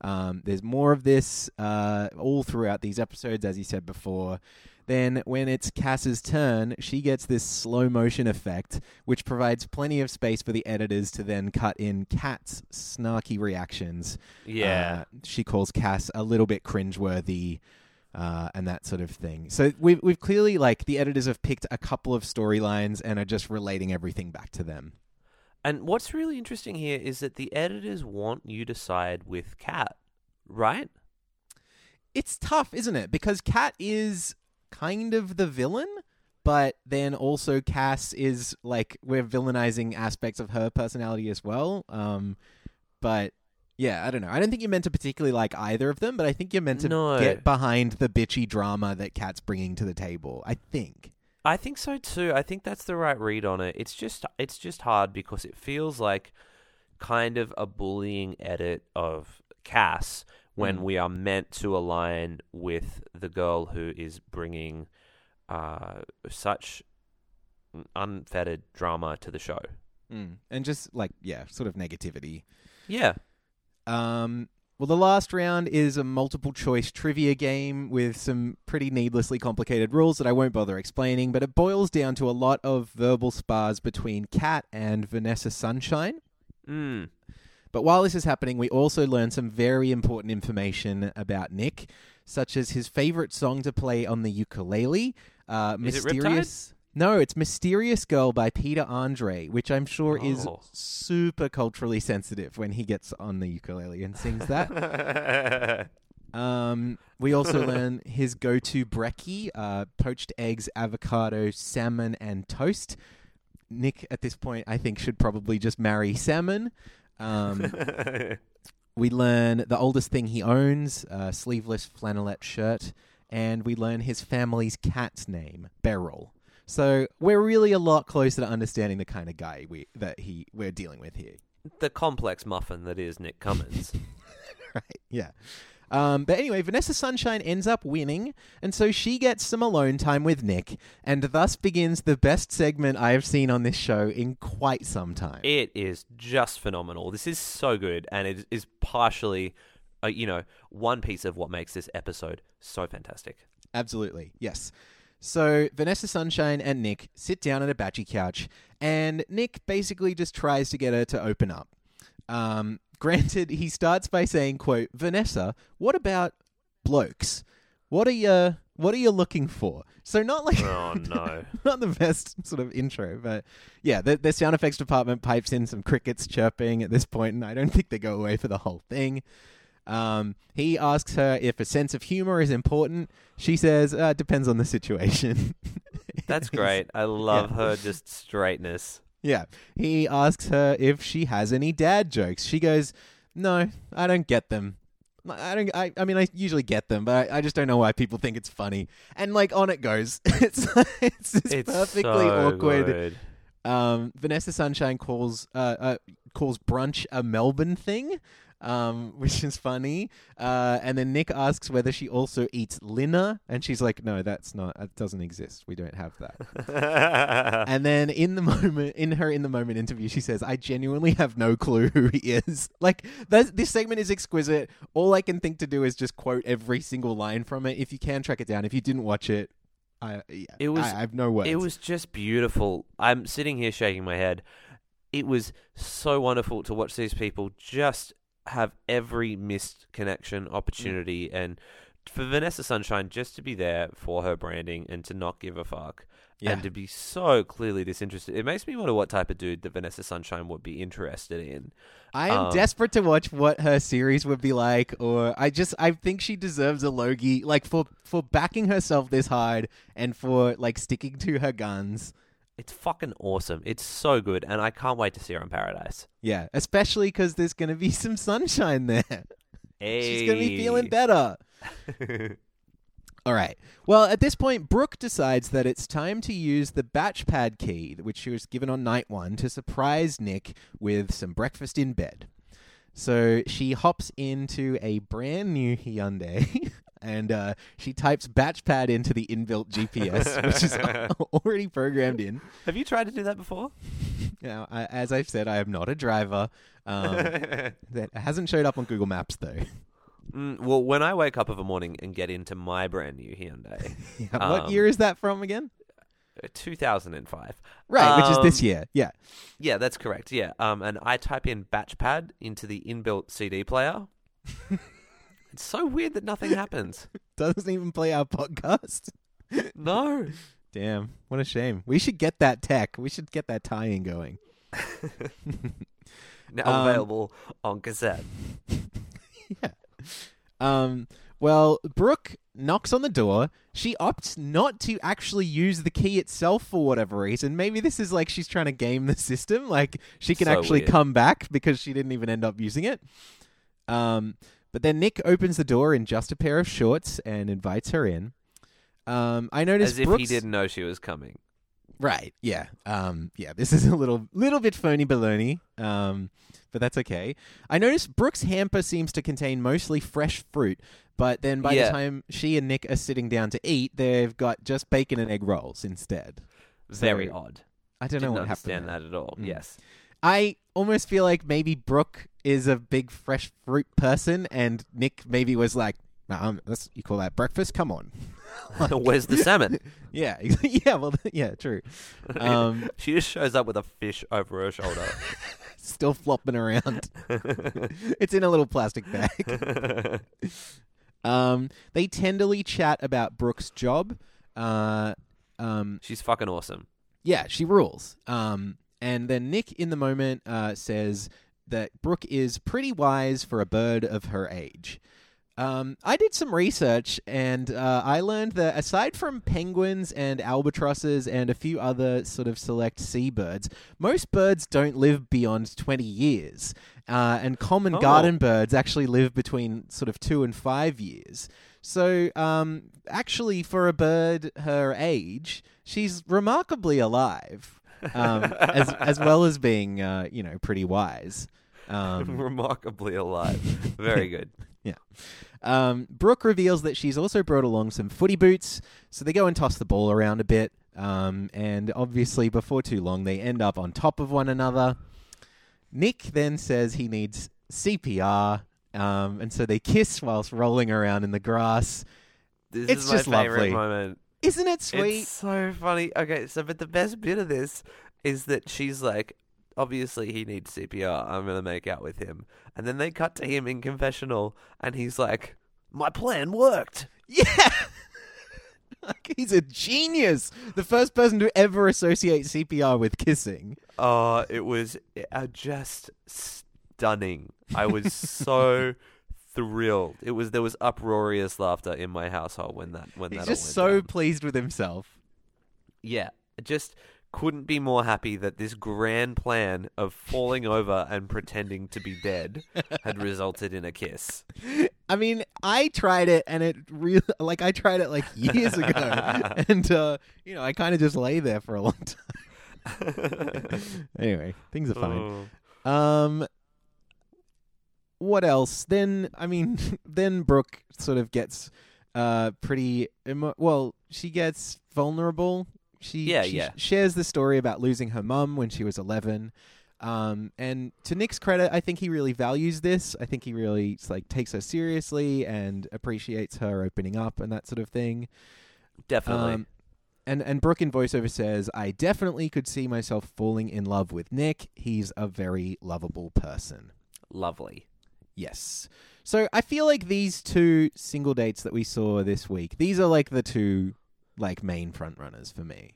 Um, there's more of this uh, all throughout these episodes, as you said before. Then, when it's Cass's turn, she gets this slow motion effect, which provides plenty of space for the editors to then cut in Kat's snarky reactions. Yeah. Uh, she calls Cass a little bit cringeworthy. Uh, and that sort of thing. So we've we've clearly like the editors have picked a couple of storylines and are just relating everything back to them. And what's really interesting here is that the editors want you to side with Cat, right? It's tough, isn't it? Because Cat is kind of the villain, but then also Cass is like we're villainizing aspects of her personality as well. Um, but yeah, I don't know. I don't think you're meant to particularly like either of them, but I think you're meant to No. get behind the bitchy drama that Kat's bringing to the table. I think. I think so too. I think that's the right read on it. It's just it's just hard because it feels like kind of a bullying edit of Cass when Mm. we are meant to align with the girl who is bringing uh, such unfettered drama to the show. Mm. And just like yeah, sort of negativity. Yeah. Um, well, the last round is a multiple choice trivia game with some pretty needlessly complicated rules that I won't bother explaining, but it boils down to a lot of verbal spars between Kat and Vanessa Sunshine. Mm. But while this is happening, we also learn some very important information about Nick, such as his favorite song to play on the ukulele, uh, Is it Riptide? Mysterious. No, it's Mysterious Girl by Peter Andre, which I'm sure is Oh. super culturally sensitive when he gets on the ukulele and sings that. Um, we also learn his go-to brekkie: uh, poached eggs, avocado, salmon, and toast. Nick, at this point, I think should probably just marry salmon. Um, we learn the oldest thing he owns: a sleeveless flannelette shirt, and we learn his family's cat's name, Beryl. So we're really a lot closer to understanding the kind of guy we that he we're dealing with here. the complex muffin that is Nick Cummins. right. Yeah. Um, but anyway, Vanessa Sunshine ends up winning, and so she gets some alone time with Nick, and thus begins the best segment I have seen on this show in quite some time. It is just phenomenal. This is so good, and it is partially, uh, you know, one piece of what makes this episode so fantastic. Absolutely, yes. So Vanessa Sunshine and Nick sit down at a batchy couch, and Nick basically just tries to get her to open up. Um, granted, he starts by saying, "quote Vanessa, what about blokes? What are you what are you looking for?" So not like Oh no! not the best sort of intro, but yeah, the, the sound effects department pipes in some crickets chirping at this point, and I don't think they go away for the whole thing. Um, he asks her if a sense of humor is important. She says, uh, "Depends on the situation." That's great. I love her just straightness. Yeah. He asks her if she has any dad jokes. She goes, "No, I don't get them." I don't. I, I mean, I usually get them, but I, I just don't know why people think it's funny. And like on it goes. it's it's It's perfectly so awkward. good. Um, Vanessa Sunshine calls uh, uh calls brunch a Melbourne thing, um, which is funny. Uh, and then Nick asks whether she also eats linner, and she's like, "No, that's not. That doesn't exist. We don't have that." and then in the moment, in her in the moment interview, she says, "I genuinely have no clue who he is." Like this segment is exquisite. All I can think to do is just quote every single line from it. If you can track it down, if you didn't watch it, I yeah, It was- I, I have no words. It was just beautiful. I'm sitting here shaking my head. It was so wonderful to watch these people just have every missed connection opportunity and for Vanessa Sunshine just to be there for her branding and to not give a fuck. Yeah. and to be so clearly disinterested. It makes me wonder what type of dude that Vanessa Sunshine would be interested in. I am Um, desperate to watch what her series would be like, or I just I think she deserves a Logie, like for for backing herself this hard and for like sticking to her guns. It's fucking awesome. It's so good, and I can't wait to see her in Paradise. Yeah, especially because there's gonna be some sunshine there. She's gonna be feeling better. All right. Well, at this point, Brooke decides that it's time to use the batch pad key, which she was given on night one, to surprise Nick with some breakfast in bed. So she hops into a brand new Hyundai and uh, she types Batchpad into the inbuilt GPS, which is already programmed in. Have you tried to do that before? Now, I, as I've said, I am not a driver. Um, that hasn't showed up on Google Maps, though. Mm, well, when I wake up of a morning and get into my brand new Hyundai, what Um, year is that from again? uh, 2005. Right, which is this Um, year. Yeah. Yeah, that's correct. Yeah. Um, and I type in Batchpad into the inbuilt CD player. It's so weird that nothing happens. Doesn't even play our podcast. No. Damn, what a shame. We should get that tech. We should get that tie-in going. Now Um, available on cassette. yeah. Um. Well, Brooke knocks on the door. She opts not to actually use the key itself for whatever reason. Maybe this is like she's trying to game the system. Like she can So actually weird. come back because she didn't even end up using it. Um. But then Nick opens the door in just a pair of shorts and invites her in. Um. I noticed As if he didn't know she was coming. Right. Yeah. Um. Yeah. This is a little little bit phony baloney. Um. But that's okay. I noticed Brooke's hamper seems to contain mostly fresh fruit, but then by Yeah. the time she and Nick are sitting down to eat, they've got just bacon and egg rolls instead. Very So, odd. I don't know Didn't what understand happened. there. that at all. Mm. Yes. I almost feel like maybe Brooke is a big fresh fruit person, and Nick maybe was like, that's, "You call that breakfast? Come on." Where's the salmon? Yeah. yeah. Well. Yeah. True. Um. she just shows up with a fish over her shoulder. still flopping around. it's in a little plastic bag. um, they tenderly chat about Brooke's job. Uh, um, She's fucking awesome. yeah, she rules. Um, and then Nick, in the moment, uh, says that Brooke is pretty wise for a bird of her age. Um, I did some research and uh, I learned that aside from penguins and albatrosses and a few other sort of select seabirds, most birds don't live beyond 20 years. Uh, and common Oh. garden birds actually live between sort of two and five years. So, um, actually, for a bird her age, she's remarkably alive, um, as as well as being, uh, you know, pretty wise. Um, Remarkably alive. Very good. um, Brooke reveals that she's also brought along some footy boots, so they go and toss the ball around a bit. Um, and obviously, before too long, they end up on top of one another. Nick then says he needs CPR, um, and so they kiss whilst rolling around in the grass. This It's is my just favorite lovely. moment. Isn't it sweet? It's so funny. Okay, so but the best bit of this is that she's like, obviously he needs CPR. I'm gonna make out with him, and then they cut to him in confessional, and he's like, "My plan worked." Yeah. like he's a genius. The first person to ever associate CPR with kissing. Oh, it was uh, just stunning. I was so thrilled. It was there was uproarious laughter in my household when that when He's that just so down. pleased with himself. Yeah, just couldn't be more happy that this grand plan of falling over and pretending to be dead had resulted in a kiss. I mean, I tried it and it really like I tried it like years ago. and uh, you know, I kind of just lay there for a long time. anyway, things are fine. Oh. Um what else? Then I mean, then Brooke sort of gets uh pretty emo- well, she gets vulnerable. She, Yeah, she yeah. shares the story about losing her mum when she was 11. Um and to Nick's credit, I think he really values this. I think he really like takes her seriously and appreciates her opening up and that sort of thing. Definitely. Um, and and Brooke in voiceover says, "I definitely could see myself falling in love with Nick. He's a very lovable person." Lovely. Yes. So I feel like these two single dates that we saw this week, these are like the two like main front runners for me.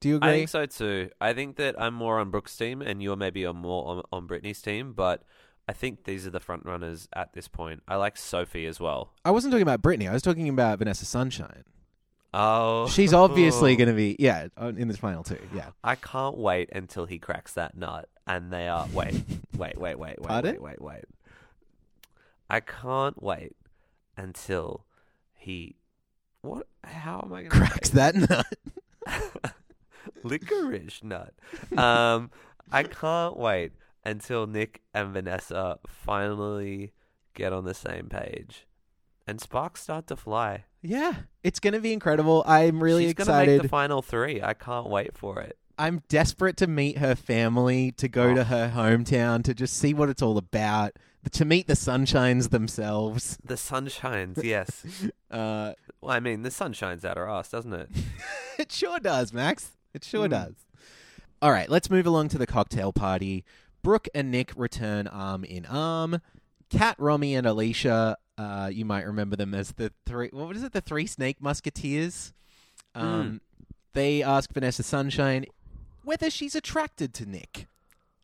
Do you agree? I think so too. I think that I'm more on Brooke's team, and you're maybe on more on, on Brittany's team. But I think these are the front runners at this point. I like Sophie as well. I wasn't talking about Brittany. I was talking about Vanessa Sunshine. Oh, She's obviously going to be yeah in this final two. Yeah. I can't wait until he cracks that nut, and they are wait, wait, wait, wait, wait, Pardon? wait, wait, wait. I can't wait until he what? How am I going to Cracks that nut. licorice nut. Um, I can't wait until Nick and Vanessa finally get on the same page, and sparks start to fly. Yeah, it's going to be incredible. I'm really excited. She's gonna make the final three. I can't wait for it. I'm desperate to meet her family, to go Oh. to her hometown, to just see what it's all about, to meet the Sunshines themselves. The sun shines, yes. Uh, Well, I mean, the sun shines out our ass, doesn't it? it sure does, Max. It sure Mm. does. All right, let's move along to the cocktail party. Brooke and Nick return arm in arm. Kat, Romy, and Alicia, uh, you might remember them as the three, what is it, the three snake musketeers? Um, They ask Vanessa Sunshine whether she's attracted to Nick.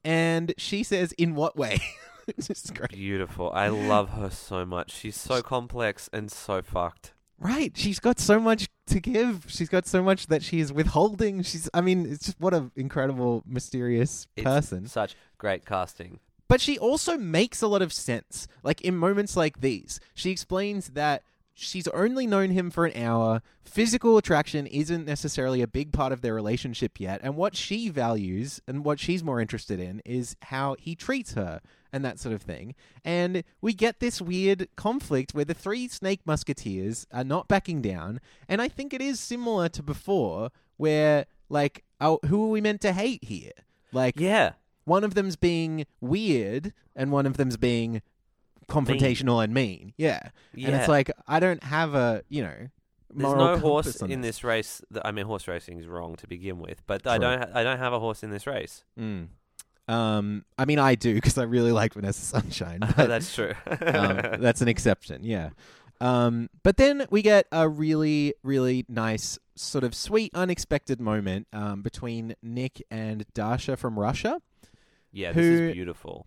And she says, in what way? Is great. Beautiful. I love her so much. She's so complex and so fucked. Right. She's got so much to give. She's got so much that she is withholding. She's, I mean, it's just what an incredible, mysterious It's person. Such great casting. But she also makes a lot of sense. Like in moments like these, she explains that she's only known him for an hour. Physical attraction isn't necessarily a big part of their relationship yet. And what she values and what she's more interested in is how he treats her and that sort of thing. And we get this weird conflict where the three snake musketeers are not backing down. And I think it is similar to before, where, like, oh, who are we meant to hate here? Like, Yeah. one of them's being weird and one of them's being confrontational and mean. Yeah. And it's like I don't have a, you know, There's no horse in this. race. That, I mean, horse racing is wrong to begin with, but I don't. Ha- I don't have a horse in this race. Mm. Um I mean I do because I really like Vanessa Sunshine. But, That's true. um, that's an exception, yeah. Um, but then we get a really, really nice, sort of sweet, unexpected moment um, between Nick and Dasha from Russia. yeah, this who- is beautiful.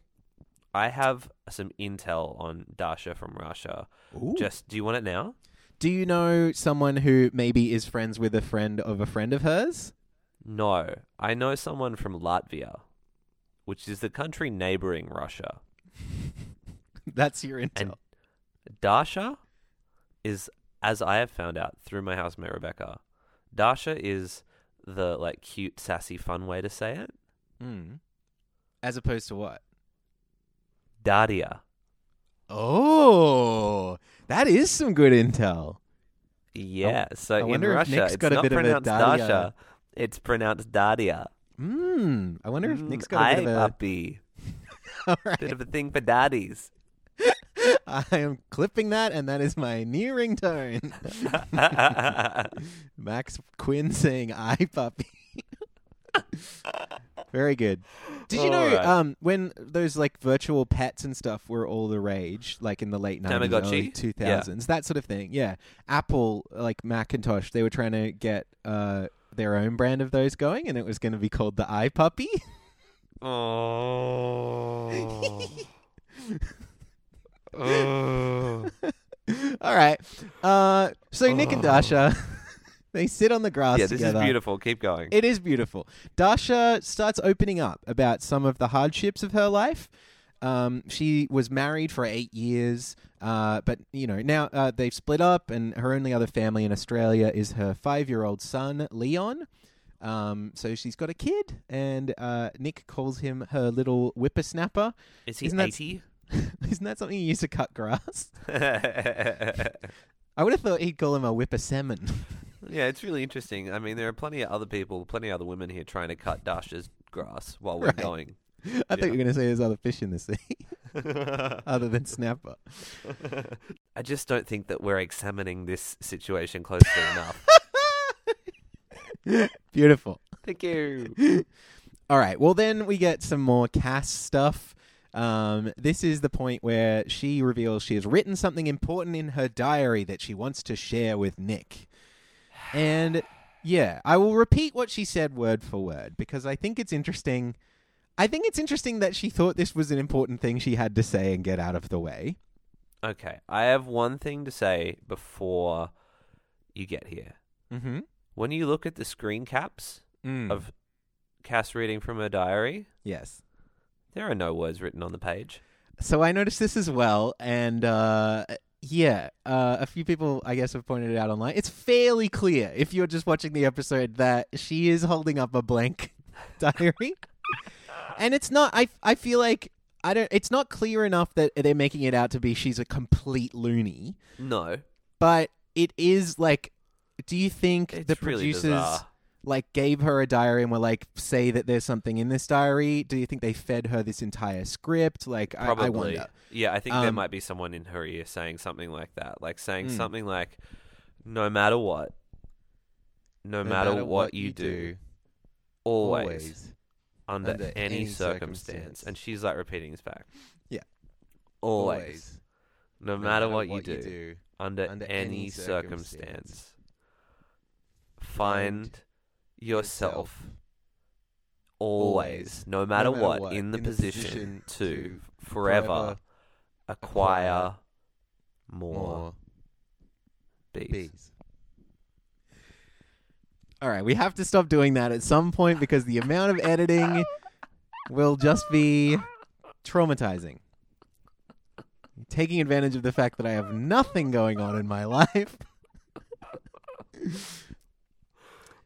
I have some intel on Dasha from Russia. Just, do you want it now? Do you know someone who maybe is friends with a friend of a friend of hers? No, I know someone from Latvia, which is the country neighboring Russia. That's your intel. And Dasha is, as I have found out through my housemate Rebecca, Dasha is the like cute, sassy, fun way to say it. Mm. As opposed to what? Daria. Oh, that is some good intel. Yeah. so I in Russia, it's got a not bit of a pronounced Dasha. It's pronounced Daria. Hmm. I wonder if Mm, Nick's got a bit of a. puppy. All right. Bit of a thing for daddies. I am clipping that, and that is my new ringtone. Max Quinn saying "I puppy." Very good. Did you know Alright. um, when those like virtual pets and stuff were all the rage, like in the late nineties, two thousands, that sort of thing? Yeah, Apple, like Macintosh, they were trying to get uh, their own brand of those going, and it was going to be called the iPuppy. oh. oh. all right. Uh, so Nick and Dasha, they sit on the grass Yeah, this together. is beautiful. Keep going. It is beautiful. Dasha starts opening up about some of the hardships of her life. Um, she was married for eight years, uh, but you know now uh, they've split up, and her only other family in Australia is her five-year-old son Leon. Um, so she's got a kid, and uh, Nick calls him her little whippersnapper. is he isn't that- 80? Isn't that something you use to cut grass? I would have thought he'd call him a whipper salmon. Yeah, it's really interesting. I mean, there are plenty of other people, plenty of other women here trying to cut Dasha's grass while we're Right. going. I thought you were going to say there's other fish in the sea other than snapper. I just don't think that we're examining this situation closely enough. Beautiful. Thank you. All right. Well, then we get some more Cass stuff. Um, this is the point where she reveals she has written something important in her diary that she wants to share with Nick. And Yeah, I will repeat what she said word for word because I think it's interesting. I think it's interesting that she thought this was an important thing she had to say and get out of the way. Okay, I have one thing to say before you get here. Mm-hmm. When you look at the screen caps Mm. of Cass reading from her diary, yes. there are no words written on the page. So I noticed this as well, and uh, yeah, uh, a few people I guess have pointed it out online. It's fairly clear if you're just watching the episode that she is holding up a blank diary, and it's not. I I feel like I don't. It's not clear enough that they're making it out to be she's a complete loony, No, but it is like. Do you think it's the really producers bizarre. like gave her a diary and were like, say that there's something in this diary? Do you think they fed her this entire script? Like, I, Probably. I wonder. Yeah, I think there Um, might be someone in her ear saying something like that, like saying Mm. something like, "No matter what, no, matter, what, you do, always, under, under any, any circumstance. circumstance. And she's like repeating this back. Yeah. Always. No, matter, what, you, do, under, under any, circumstance, circumstance, find yourself, always, no matter, matter what, what, in the in position, position to forever, forever acquire, acquire more, more bees. bees. All right, we have to stop doing that at some point because the amount of editing will just be traumatizing. Taking advantage of the fact that I have nothing going on in my life.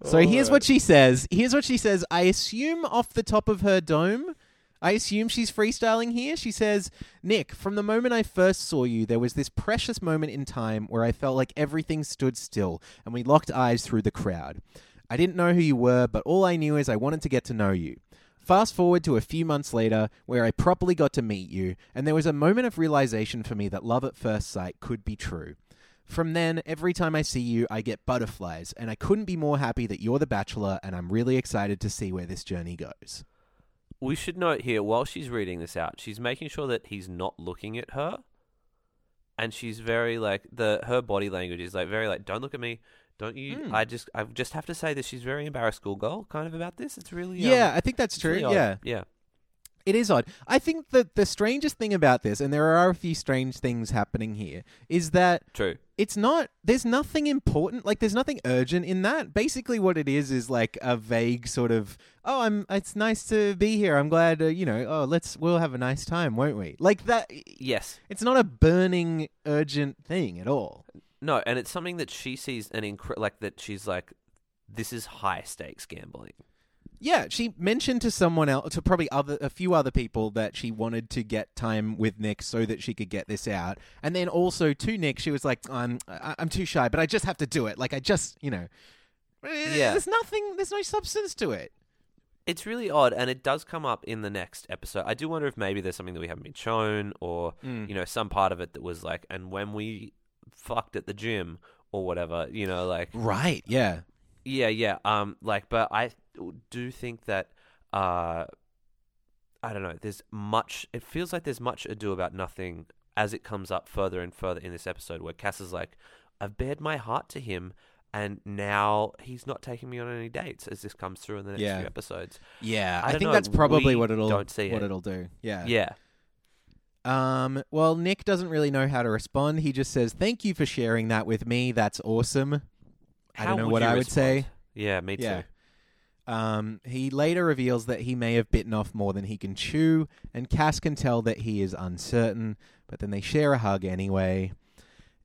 so here's what she says. Here's what she says. I assume off the top of her dome, I assume she's freestyling here. She says, Nick, from the moment I first saw you, there was this precious moment in time where I felt like everything stood still and we locked eyes through the crowd. I didn't know who you were, but all I knew is I wanted to get to know you. Fast forward to a few months later, where I properly got to meet you, and there was a moment of realization for me that love at first sight could be true. From then, every time I see you, I get butterflies, and I couldn't be more happy that you're the bachelor, and I'm really excited to see where this journey goes. We should note here, while she's reading this out, she's making sure that he's not looking at her. And she's very like the her body language is like very like, don't look at me, don't you? Mm. I just I just have to say that she's very embarrassed schoolgirl kind of about this. It's really um, Yeah, I think that's true. really odd. yeah. It is odd. I think that the strangest thing about this, and there are a few strange things happening here, is that True. it's not there's nothing important like there's nothing urgent in that basically what it is is like a vague sort of oh i'm it's nice to be here i'm glad uh, you know oh let's we'll have a nice time won't we like that Yes. it's not a burning urgent thing at all No, and it's something that she sees an incre- like that she's like, this is high stakes gambling. Yeah she mentioned to someone else to probably other a few other people that she wanted to get time with nick so that she could get this out and then also to nick she was like i'm i'm too shy but i just have to do it like i just you know Yeah. there's nothing there's no substance to it It's really odd, and it does come up in the next episode. I do wonder if maybe there's something that we haven't been shown, or Mm. you know, some part of it that was like, and when we fucked at the gym or whatever, you know, like right yeah Yeah, yeah. Um, like, but I do think that, uh, I don't know. There's much. It feels like there's much ado about nothing as it comes up further and further in this episode, where Cass is like, "I've bared my heart to him." And now he's not taking me on any dates as this comes through in the next Yeah. few episodes. Yeah, I I, think know, that's probably what it'll don't see what it. it'll do. Yeah. Yeah. Um. Well, Nick doesn't really know how to respond. He just says, "Thank you for sharing that with me. That's awesome." I don't know what I would respond? say. Yeah, me Yeah. Um. He later reveals that he may have bitten off more than he can chew, and Cass can tell that he is uncertain. But then they share a hug anyway.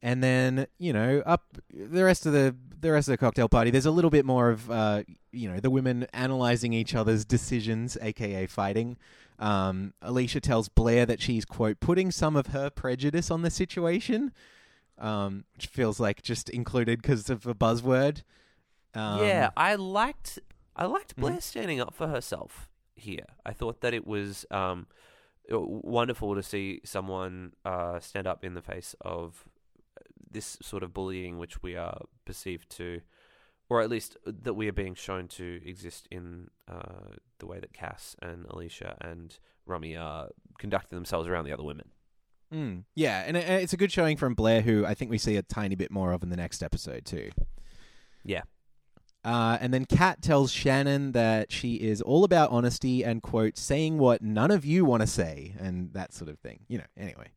And then you know, up the rest of the the rest of the cocktail party. There's a little bit more of uh, you know, the women analyzing each other's decisions, aka fighting. Um, Alicia tells Blair that she's quote putting some of her prejudice on the situation, um, which feels like just included because of a buzzword. Um, yeah, I liked I liked Mhm. Blair standing up for herself here. I thought that it was um, uh, wonderful to see someone uh, stand up in the face of this sort of bullying, which we are perceived to, or at least that we are being shown to exist in uh, the way that Cass and Alicia and Romy are conducting themselves around the other women. Mm, yeah, and it's a good showing from Blair, who I think we see a tiny bit more of in the next episode too. Yeah. Uh, and then Kat tells Shannon that she is all about honesty and, quote, saying what none of you want to say and that sort of thing. You know, anyway.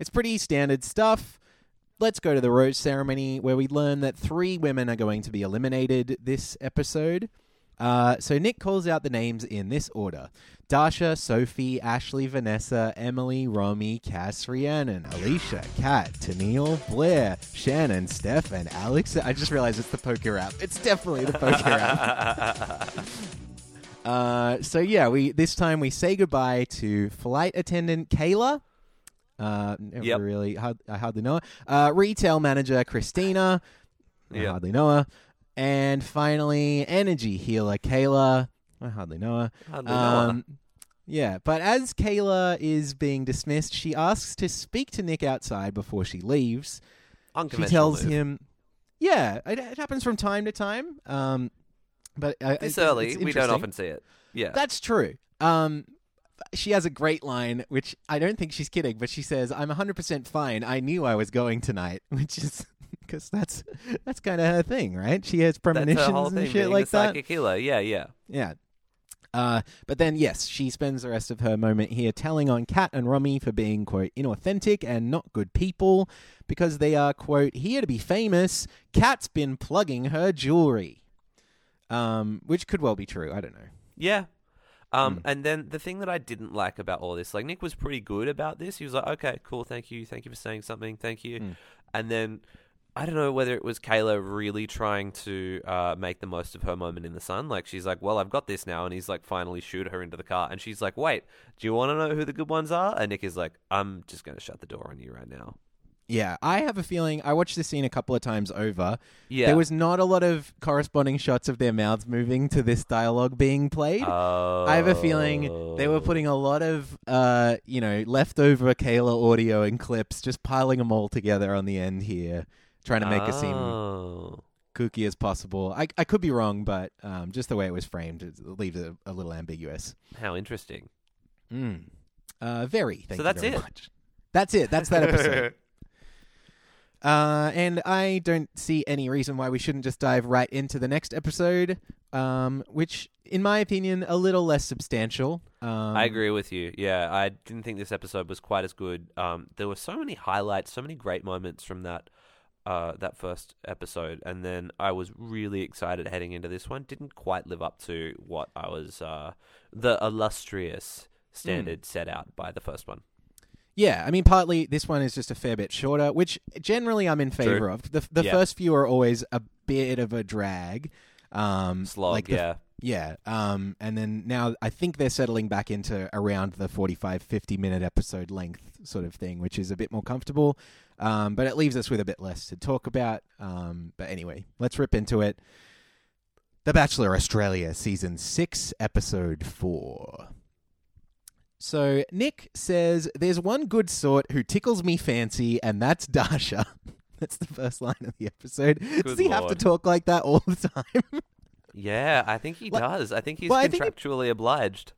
It's pretty standard stuff. Let's go to the rose ceremony where we learn that three women are going to be eliminated this episode. Uh, so Nick calls out the names in this order Dasha, Sophie, Ashley, Vanessa, Emily, Romy, Cass, Rhiannon, Alicia, Kat, Tennille, Blair, Shannon, Steph, and Alex. I just realized it's the poker app. It's definitely the poker app. Uh, so yeah, we this time we say goodbye to flight attendant Kayla. Uh, Yep. really, hard, I hardly know her. Uh, retail manager Christina. I hardly know her. And finally, energy healer Kayla. I hardly know her. Hardly know her. Um, yeah, but as Kayla is being dismissed, she asks to speak to Nick outside before she leaves. She tells move. him, "Yeah, it, it happens from time to time." Um, but uh, this it's- early, we don't often see it. Yeah. That's true. Um, she has a great line, which I don't think she's kidding, but she says, "I'm 100% fine. I knew I was going tonight," which is because that's that's kind of her thing, right? She has premonitions and shit like the that. psychic healer. Yeah, yeah. Yeah. Uh, but then, yes, she spends the rest of her moment here telling on Kat and Romy for being, quote, inauthentic and not good people because they are, quote, here to be famous. Kat's been plugging her jewelry. Um, which could well be true. I don't know. Yeah. Um, Mm. And then the thing that I didn't like about all this, like Nick was pretty good about this. He was like, okay, cool, thank you. Thank you for saying something. Thank you. Mm. And then I don't know whether it was Kayla really trying to uh, make the most of her moment in the sun. Like, she's like, well, I've got this now. And he's like, finally shoot her into the car. And she's like, wait, do you want to know who the good ones are? And Nick is like, I'm just going to shut the door on you right now. Yeah, I have a feeling. I watched this scene a couple of times over. Yeah. There was not a lot of corresponding shots of their mouths moving to this dialogue being played. Oh. I have a feeling they were putting a lot of, uh, you know, leftover Kayla audio and clips, just piling them all together on the end here, trying to make it seem Oh. kooky as possible. I, I could be wrong, but um, just the way it was framed it leaves it a, little ambiguous. How interesting. Mm. Uh, very. Thank So you that's very it. much. That's it. That's that episode. Uh, and I don't see any reason why we shouldn't just dive right into the next episode, um, which, in my opinion, a little less substantial. Um, I agree with you. Yeah, I didn't think this episode was quite as good. Um, there were so many highlights, so many great moments from that uh, that first episode, and then I was really excited heading into this one. Didn't quite live up to what I was uh, the illustrious standard set out by the first one. Yeah, I mean, partly this one is just a fair bit shorter, which generally I'm in favor True. of. The the Yeah. first few are always a bit of a drag. Um, Slog, like the- yeah. Yeah, um, and then now I think they're settling back into around the 45, 50 minute episode length sort of thing, which is a bit more comfortable. Um, but it leaves us with a bit less to talk about. Um, but anyway, let's rip into it. The Bachelor Australia, Season 6, Episode 4. So Nick says, There's one good sort who tickles me fancy, and that's Dasha. That's the first line of the episode. Does Good he have to talk like that all the time? Yeah, I think he Like- does. I think he's Well, I think it- contractually obliged.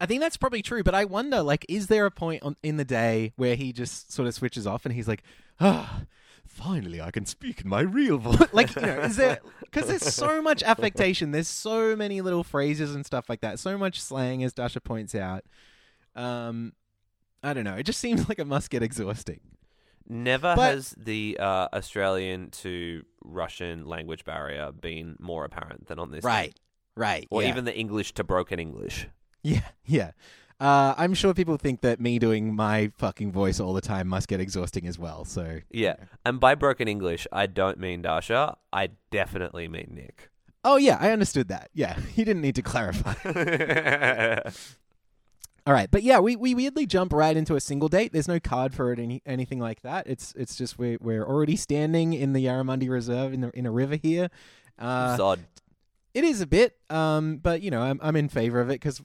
I think that's probably true, but I wonder, like, is there a point on, in the day where he just sort of switches off and he's like, ah, finally I can speak in my real voice? like, you know, is there, because there's so much affectation, there's so many little phrases and stuff like that, so much slang, as Dasha points out. Um, I don't know, it just seems like it must get exhausting. Never But- has the uh, Australian to Russian language barrier been more apparent than on this. one. Right, right. Or yeah. even the English to broken English. Yeah, yeah. Uh, I'm sure people think that me doing my fucking voice all the time must get exhausting as well, so. Yeah. And by broken English, I don't mean Dasha. I definitely mean Nick. Oh, yeah, I understood that. Yeah, you didn't need to clarify. All right, but yeah, we, we weirdly jump right into a single date. There's no card for it, any anything like that. It's it's just we're we're already standing in the Yarramundi Reserve in the in a river here. Uh, Sod. It is a bit, um, but you know, I'm I'm in favor of it because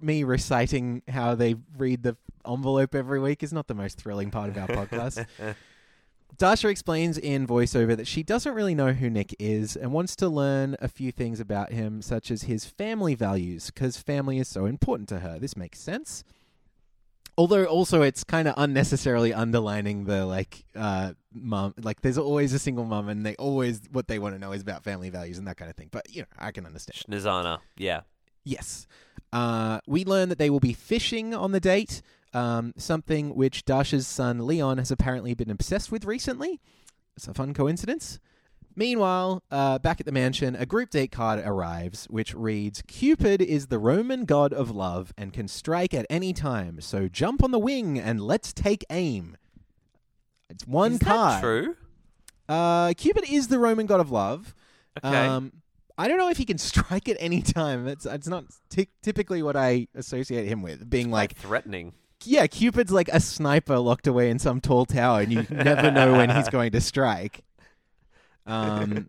me reciting how they read the envelope every week is not the most thrilling part of our podcast. Dasha explains in voiceover that she doesn't really know who Nick is and wants to learn a few things about him, such as his family values, because family is so important to her. This makes sense. Although also it's kind of unnecessarily underlining the like uh mum like there's always a single mom and they always what they want to know is about family values and that kind of thing. But you know, I can understand. Schnizana. Yeah. Yes. Uh, we learn that they will be fishing on the date, um, something which Dasha's son Leon has apparently been obsessed with recently. It's a fun coincidence. Meanwhile, uh, back at the mansion, a group date card arrives, which reads Cupid is the Roman god of love and can strike at any time, so jump on the wing and let's take aim. It's one Is card. that true? Uh, Cupid is the Roman god of love. Okay. Um, I don't know if he can strike at any time. It's it's not ty- typically what I associate him with, being like, threatening. yeah, Cupid's like a sniper locked away in some tall tower, and you never know when he's going to strike. Um,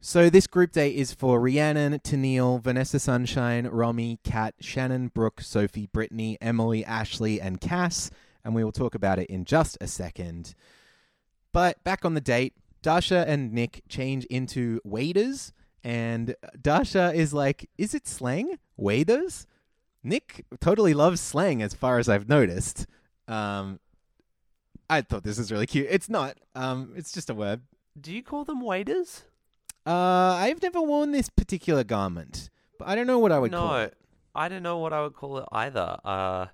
so this group date is for Rhiannon, Tennille, Vanessa Sunshine, Romy, Kat, Shannon, Brooke, Sophie, Brittany, Emily, Ashley, and Cass, and we will talk about it in just a second. But back on the date, Dasha and Nick change into waders, and Dasha is like, "Is it slang? Waders?" Nick totally loves slang, as far as I've noticed. Um, I thought this was really cute. It's not. Um, it's just a word. Do you call them waiters? Uh, I've never worn this particular garment, but I don't know what I would no, call it. I don't know what I would call it either. Uh,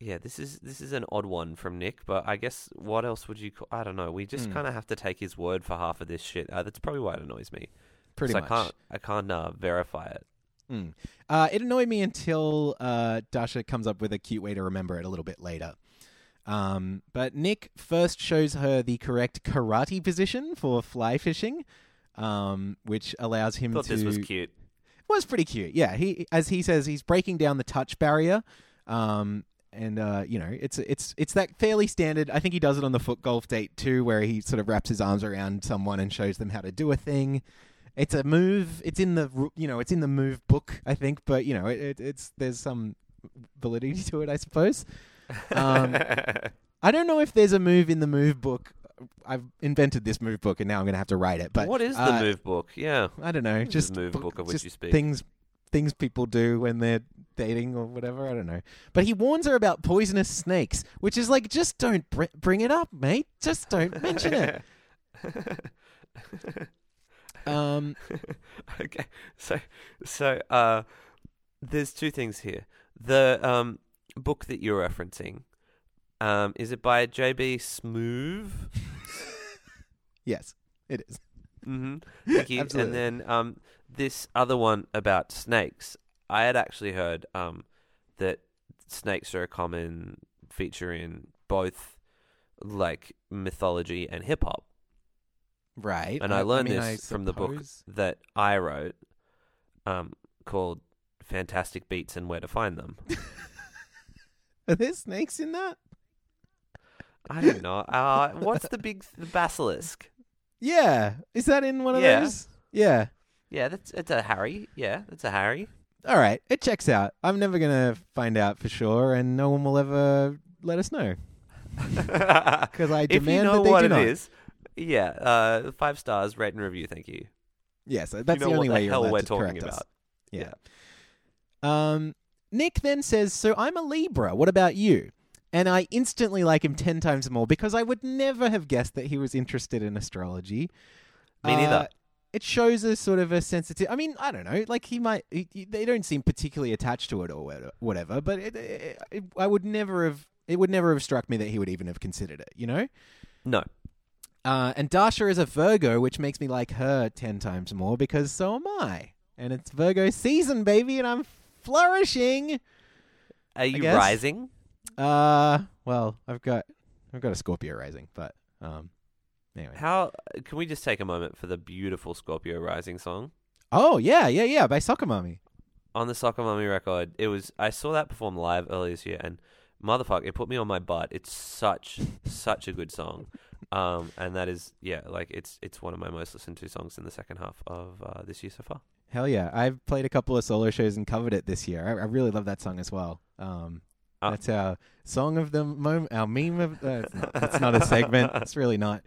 yeah, this is this is an odd one from Nick, but I guess what else would you call? I don't know. We just Hmm. kind of have to take his word for half of this shit. Uh, that's probably why it annoys me. Pretty much. I can't I can't uh, verify it. Mm. Uh, it annoyed me until uh, Dasha comes up with a cute way to remember it a little bit later. Um, but Nick first shows her the correct karate position for fly fishing, um, which allows him to Thought to. this was cute. It was pretty cute. Yeah, he as he says he's breaking down the touch barrier. Um, and uh, you know, it's it's it's that fairly standard. I think he does it on the foot golf date too, where he sort of wraps his arms around someone and shows them how to do a thing. It's a move. It's in the you know, it's in the move book, I think. But you know, it, it, it's there's some validity to it, I suppose. Um, I don't know if there's a move in the move book. I've invented this move book, and now I'm going to have to write it. But what is the uh, move book? Yeah. I don't know. Just the move book- book of which you speak? Things things people do when they're dating or whatever. I don't know. But he warns her about poisonous snakes, which is like, just don't br- bring it up, mate. Just don't mention it. Um, okay, so so uh, there's two things here. The um book that you're referencing, um, is it by J.B. Smoove? yes, it is. Mm-hmm. Thank you. Absolutely. And then um, this other one about snakes. I had actually heard um, that snakes are a common feature in both like mythology and hip hop. Right. And I learned mean, this I from the book that I wrote um, called Fantastic Beats and Where to Find Them. Are there snakes in that? I don't know. Uh, what's the big the basilisk? Yeah. Is that in one of Yeah. those? Yeah. Yeah, that's it's a Harry. Yeah, that's a Harry. All right. It checks out. I'm never going to find out for sure, and no one will ever let us know. Because I if you demand know that they what do it not. is, yeah, uh, five stars, rate and review. Thank you. Yes, that's you know the only what way the you're hell allowed we're to talking correct us. about. Yeah. Um, Nick then says, "So I'm a Libra. What about you?" And I instantly like him ten times more because I would never have guessed that he was interested in astrology. Me neither. Uh, it shows a sort of a sensitive. I mean, I don't know. Like he might. He, he- they don't seem particularly attached to it or whatever. But it, it, it, I would never have. It would never have struck me that he would even have considered it. You know. No. Uh, and Dasha is a Virgo, which makes me like her ten times more because so am I. And it's Virgo season, baby, and I'm flourishing. Are you guess. rising? Uh, well, I've got I've got a Scorpio rising, but um, anyway. How can we just take a moment for the beautiful Scorpio Rising song Oh yeah, yeah, yeah, by Soccer Mommy. on the Soccer Mummy record? It was I saw that perform live earlier this year, and motherfucker, it put me on my butt. It's such such a good song, um, and that is yeah, like it's it's one of my most listened to songs in the second half of uh, this year so far. Hell yeah, I've played a couple of solo shows and covered it this year. I, I really love that song as well. Um, Ah. that's our song of the moment, our meme of. Uh, it's, not, it's not a segment. It's really not.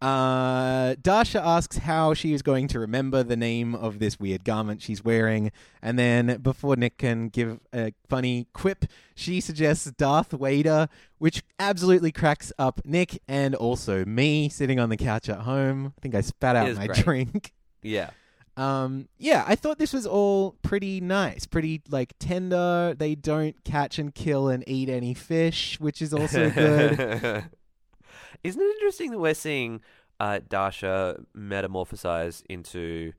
Uh, Dasha asks how she is going to remember the name of this weird garment she's wearing, and then before Nick can give a funny quip, she suggests Darth Vader, which absolutely cracks up Nick and also me sitting on the couch at home. I think I spat out my great. drink. Yeah. Um, yeah, I thought this was all pretty nice, pretty like tender. They don't catch and kill and eat any fish, which is also good. Isn't it interesting that we're seeing uh, Dasha metamorphosize into,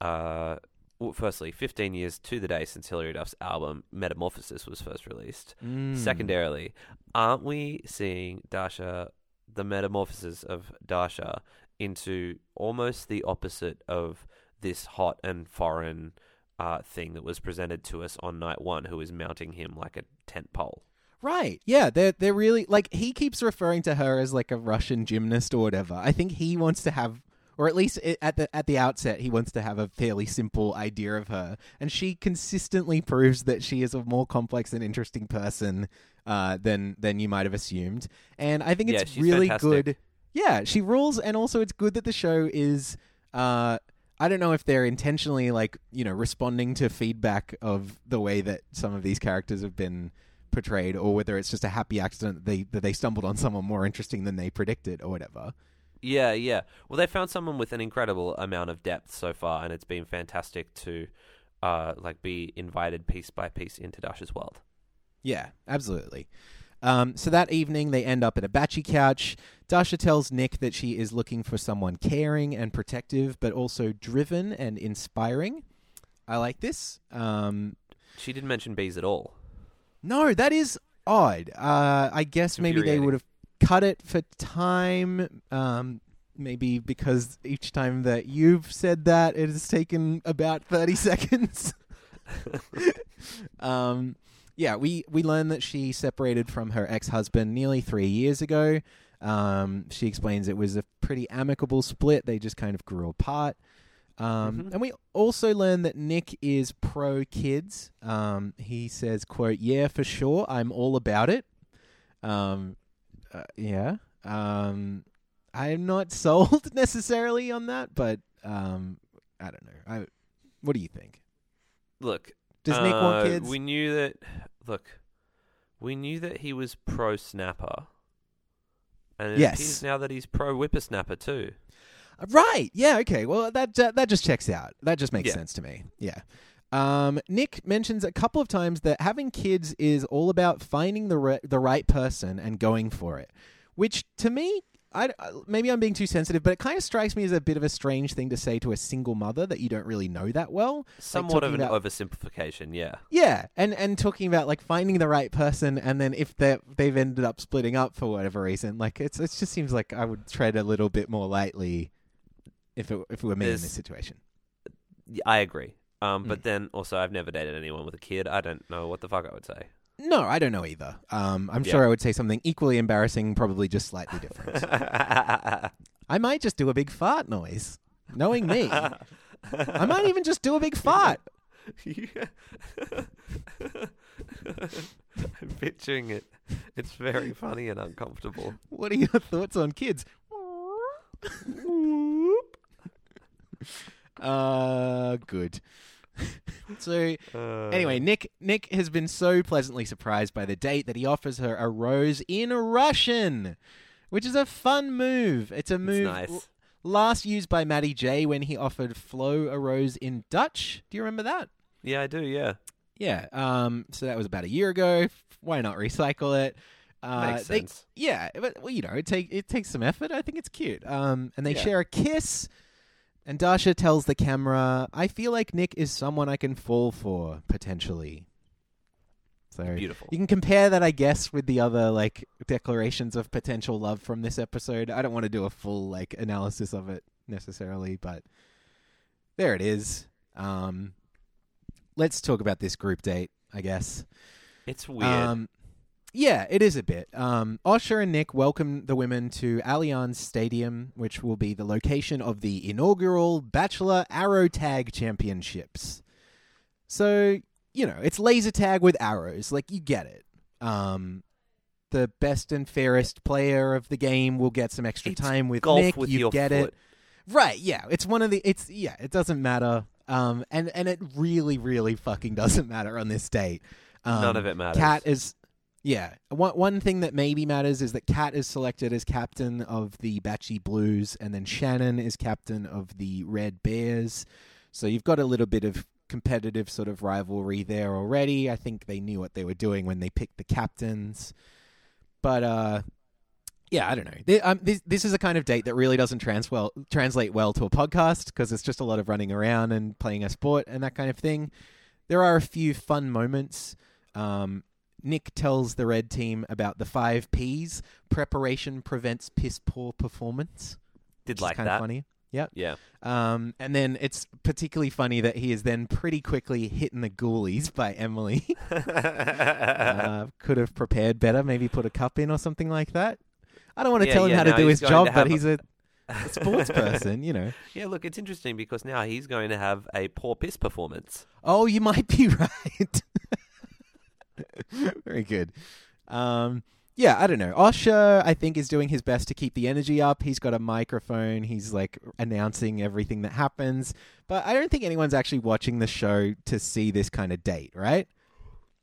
uh, well, firstly, 15 years to the day since Hilary Duff's album Metamorphosis was first released. Mm. Secondarily, aren't we seeing Dasha, the metamorphosis of Dasha, into almost the opposite of this hot and foreign uh, thing that was presented to us on night one, who is mounting him like a tent pole? Right. Yeah, they're they're really like he keeps referring to her as like a Russian gymnast or whatever. I think he wants to have or at least at the at the outset he wants to have a fairly simple idea of her and she consistently proves that she is a more complex and interesting person uh, than than you might have assumed. And I think it's she's really fantastic. good. Yeah, she rules and also it's good that the show is uh I don't know if they're intentionally like, you know, responding to feedback of the way that some of these characters have been portrayed or whether it's just a happy accident that they that they stumbled on someone more interesting than they predicted or whatever. Yeah, yeah. Well, they found someone with an incredible amount of depth so far, and it's been fantastic to, uh, like be invited piece by piece into Dash's world. Yeah, absolutely. Um, so that evening, they end up at a batchy couch. Dasha tells Nick that she is looking for someone caring and protective, but also driven and inspiring. I like this. Um, She didn't mention bees at all. no, that is odd. Uh, I guess maybe they would have cut it for time. Um, maybe because each time that you've said that, it has taken about 30 seconds. um, yeah, we, we learned that she separated from her ex husband nearly three years ago. Um, she explains it was a pretty amicable split. They just kind of grew apart. Um, Mhm. And we also learned that Nick is pro kids. Um, he says, "quote Yeah, for sure, I'm all about it." Um, uh, yeah. Um, I'm not sold necessarily on that, but um, I don't know. I, what do you think? Look, Does Nick uh, want kids? We knew that. Look, we knew that he was pro snapper, and it Yes. appears now that he's pro whippersnapper too. Right. Yeah. Okay. Well, that uh, that just checks out. That just makes Yeah. sense to me. Yeah. Um, Nick mentions a couple of times that having kids is all about finding the re- the right person and going for it, which to me, I maybe I'm being too sensitive, but it kind of strikes me as a bit of a strange thing to say to a single mother that you don't really know that well. Somewhat of an about- oversimplification, yeah. Yeah, and and talking about like finding the right person, and then if they they've ended up splitting up for whatever reason, like it's it just seems like I would tread a little bit more lightly if it if it were me in this situation. I agree. Um, Mm. but then also, I've never dated anyone with a kid. I don't know what the fuck I would say. No, I don't know either. Um, I'm Yeah. sure I would say something equally embarrassing, probably just slightly different. I might just do a big fart noise, knowing me. I might even just do a big fart. I'm picturing it. It's very funny and uncomfortable. What are your thoughts on kids? uh, good. so Uh, Anyway, Nick Nick has been so pleasantly surprised by the date that he offers her a rose in Russian, which is a fun move. It's a it's move nice. l- last used by Matty J when he offered Flo a rose in Dutch. Do you remember that? Yeah, I do. Yeah, Yeah. Um. So that was about a year ago. Why not recycle it? Uh, makes they- sense. yeah, but well, you know, it take it takes some effort. I think it's cute. Um, and they Yeah. share a kiss. And Dasha tells the camera, "I feel like Nick is someone I can fall for potentially." So Beautiful. you can compare that, I guess, with the other like declarations of potential love from this episode. I don't want to do a full like analysis of it necessarily, but there it is. Um, let's talk about this group date, I guess. It's weird. Um, yeah, it is a bit. Um, Osher and Nick welcome the women to Allianz Stadium, which will be the location of the inaugural Bachelor Arrow Tag Championships. So, you know, it's laser tag with arrows. Like, you get it. Um, the best and fairest player of the game will get some extra It's time with golf Nick. with you your get foot. it. Right, yeah. It's one of the it's yeah, it doesn't matter. Um and and it really really fucking doesn't matter on this date. Um, None of it matters. Kat is yeah. One one thing that maybe matters is that Kat is selected as captain of the Batchy Blues and then Shannon is captain of the Red Bears. So you've got a little bit of competitive sort of rivalry there already. I think they knew what they were doing when they picked the captains. But uh yeah, I don't know. Th- um, this this is a kind of date that really doesn't trans well, translate well to a podcast because it's just a lot of running around and playing a sport and that kind of thing. There are a few fun moments. Um, Nick tells the red team about the five P's. Preparation prevents piss poor performance. Did like kind that. of funny. Yep. Yeah. Um, and then it's particularly funny that he is then pretty quickly hit in the ghoulies by Emily. uh, could have prepared better, maybe put a cup in or something like that. I don't want to Yeah, tell him yeah, how to do his job, but he's a- a, a sports person, you know. Yeah, look, it's interesting because now he's going to have a poor piss performance. Oh, you might be right. Very good. Um, yeah, I don't know. Osher, I think, is doing his best to keep the energy up. He's got a microphone. He's like announcing everything that happens. But I don't think anyone's actually watching the show to see this kind of date, right?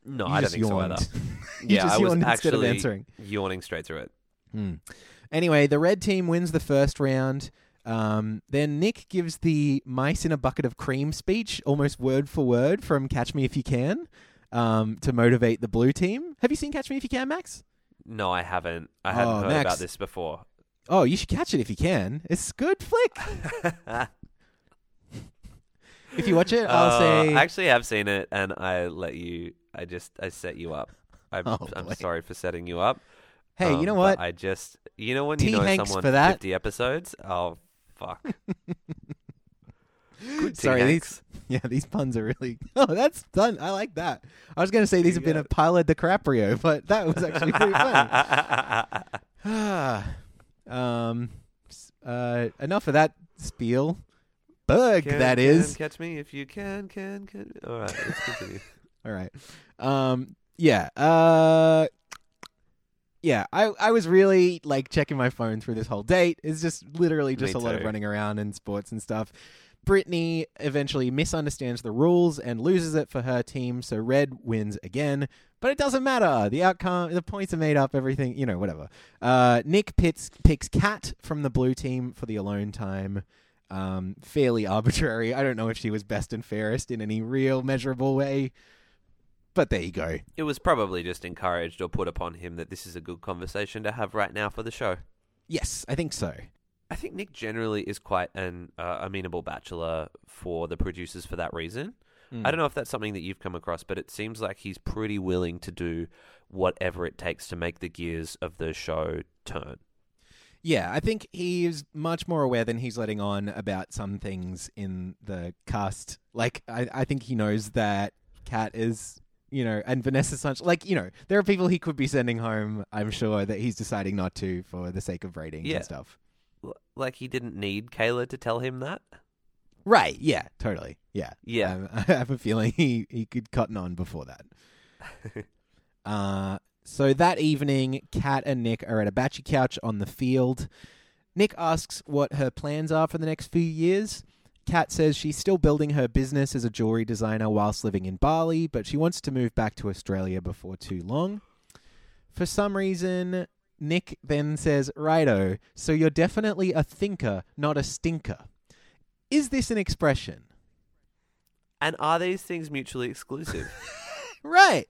No, You I don't think yawned. so either. you yeah, just I was actually answering. yawning straight through it. Hmm. Anyway, the red team wins the first round. Um, then Nick gives the mice in a bucket of cream speech, almost word for word from Catch Me If You Can, um, to motivate the blue team. Have you seen Catch Me If You Can, Max? No, I haven't. I hadn't Oh, heard Max. about this before. Oh, you should catch it if you can. It's a good flick. if you watch it, I'll Uh, say. I actually have seen it, and I let you. I just I set you up. I'm, Oh, I'm boy. sorry for setting you up. hey, Um, you know but what? I just you know when T. you know Hanks someone for that. 50 episodes. Oh fuck. Good Sorry, these yeah, these puns are really. Oh, that's done. I like that. I was going to say these have been a pile of DiCaprio, but that was actually pretty funny. Um, uh, enough of that spiel. Bug Can, that is. catch me if you can, can, can. All right, let's continue. All right. Um, yeah. Uh, yeah. I I was really like checking my phone through this whole date. It's just literally just Me a lot of running around and sports and stuff. Brittany eventually misunderstands the rules and loses it for her team, so Red wins again. But it doesn't matter. The outcome, the points are made up. Everything, you know, whatever. Uh, Nick pits, picks Kat from the blue team for the alone time. Um, fairly arbitrary. I don't know if she was best and fairest in any real measurable way. But there you go. It was probably just encouraged or put upon him that this is a good conversation to have right now for the show. Yes, I think so. I think Nick generally is quite an uh, amenable bachelor for the producers for that reason. Hmm. I don't know if that's something that you've come across, but it seems like he's pretty willing to do whatever it takes to make the gears of the show turn. Yeah, I think he's much more aware than he's letting on about some things in the cast. Like, I, I think he knows that Kat is, you know, and Vanessa Sunch. Like, you know, there are people he could be sending home. I'm sure that he's deciding not to for the sake of ratings Yeah. and stuff. Like he didn't need Kayla to tell him that. Right? Yeah, totally. Yeah, Yeah. Um, I have a feeling he he could cotton on before that. Uh, so that evening, Kat and Nick are at a batchy couch on the field. Nick asks what her plans are for the next few years. Kat says she's still building her business as a jewelry designer whilst living in Bali, but she wants to move back to Australia before too long. For some reason, Nick then says, Righto, so you're definitely a thinker, not a stinker. Is this an expression? And are these things mutually exclusive? Right.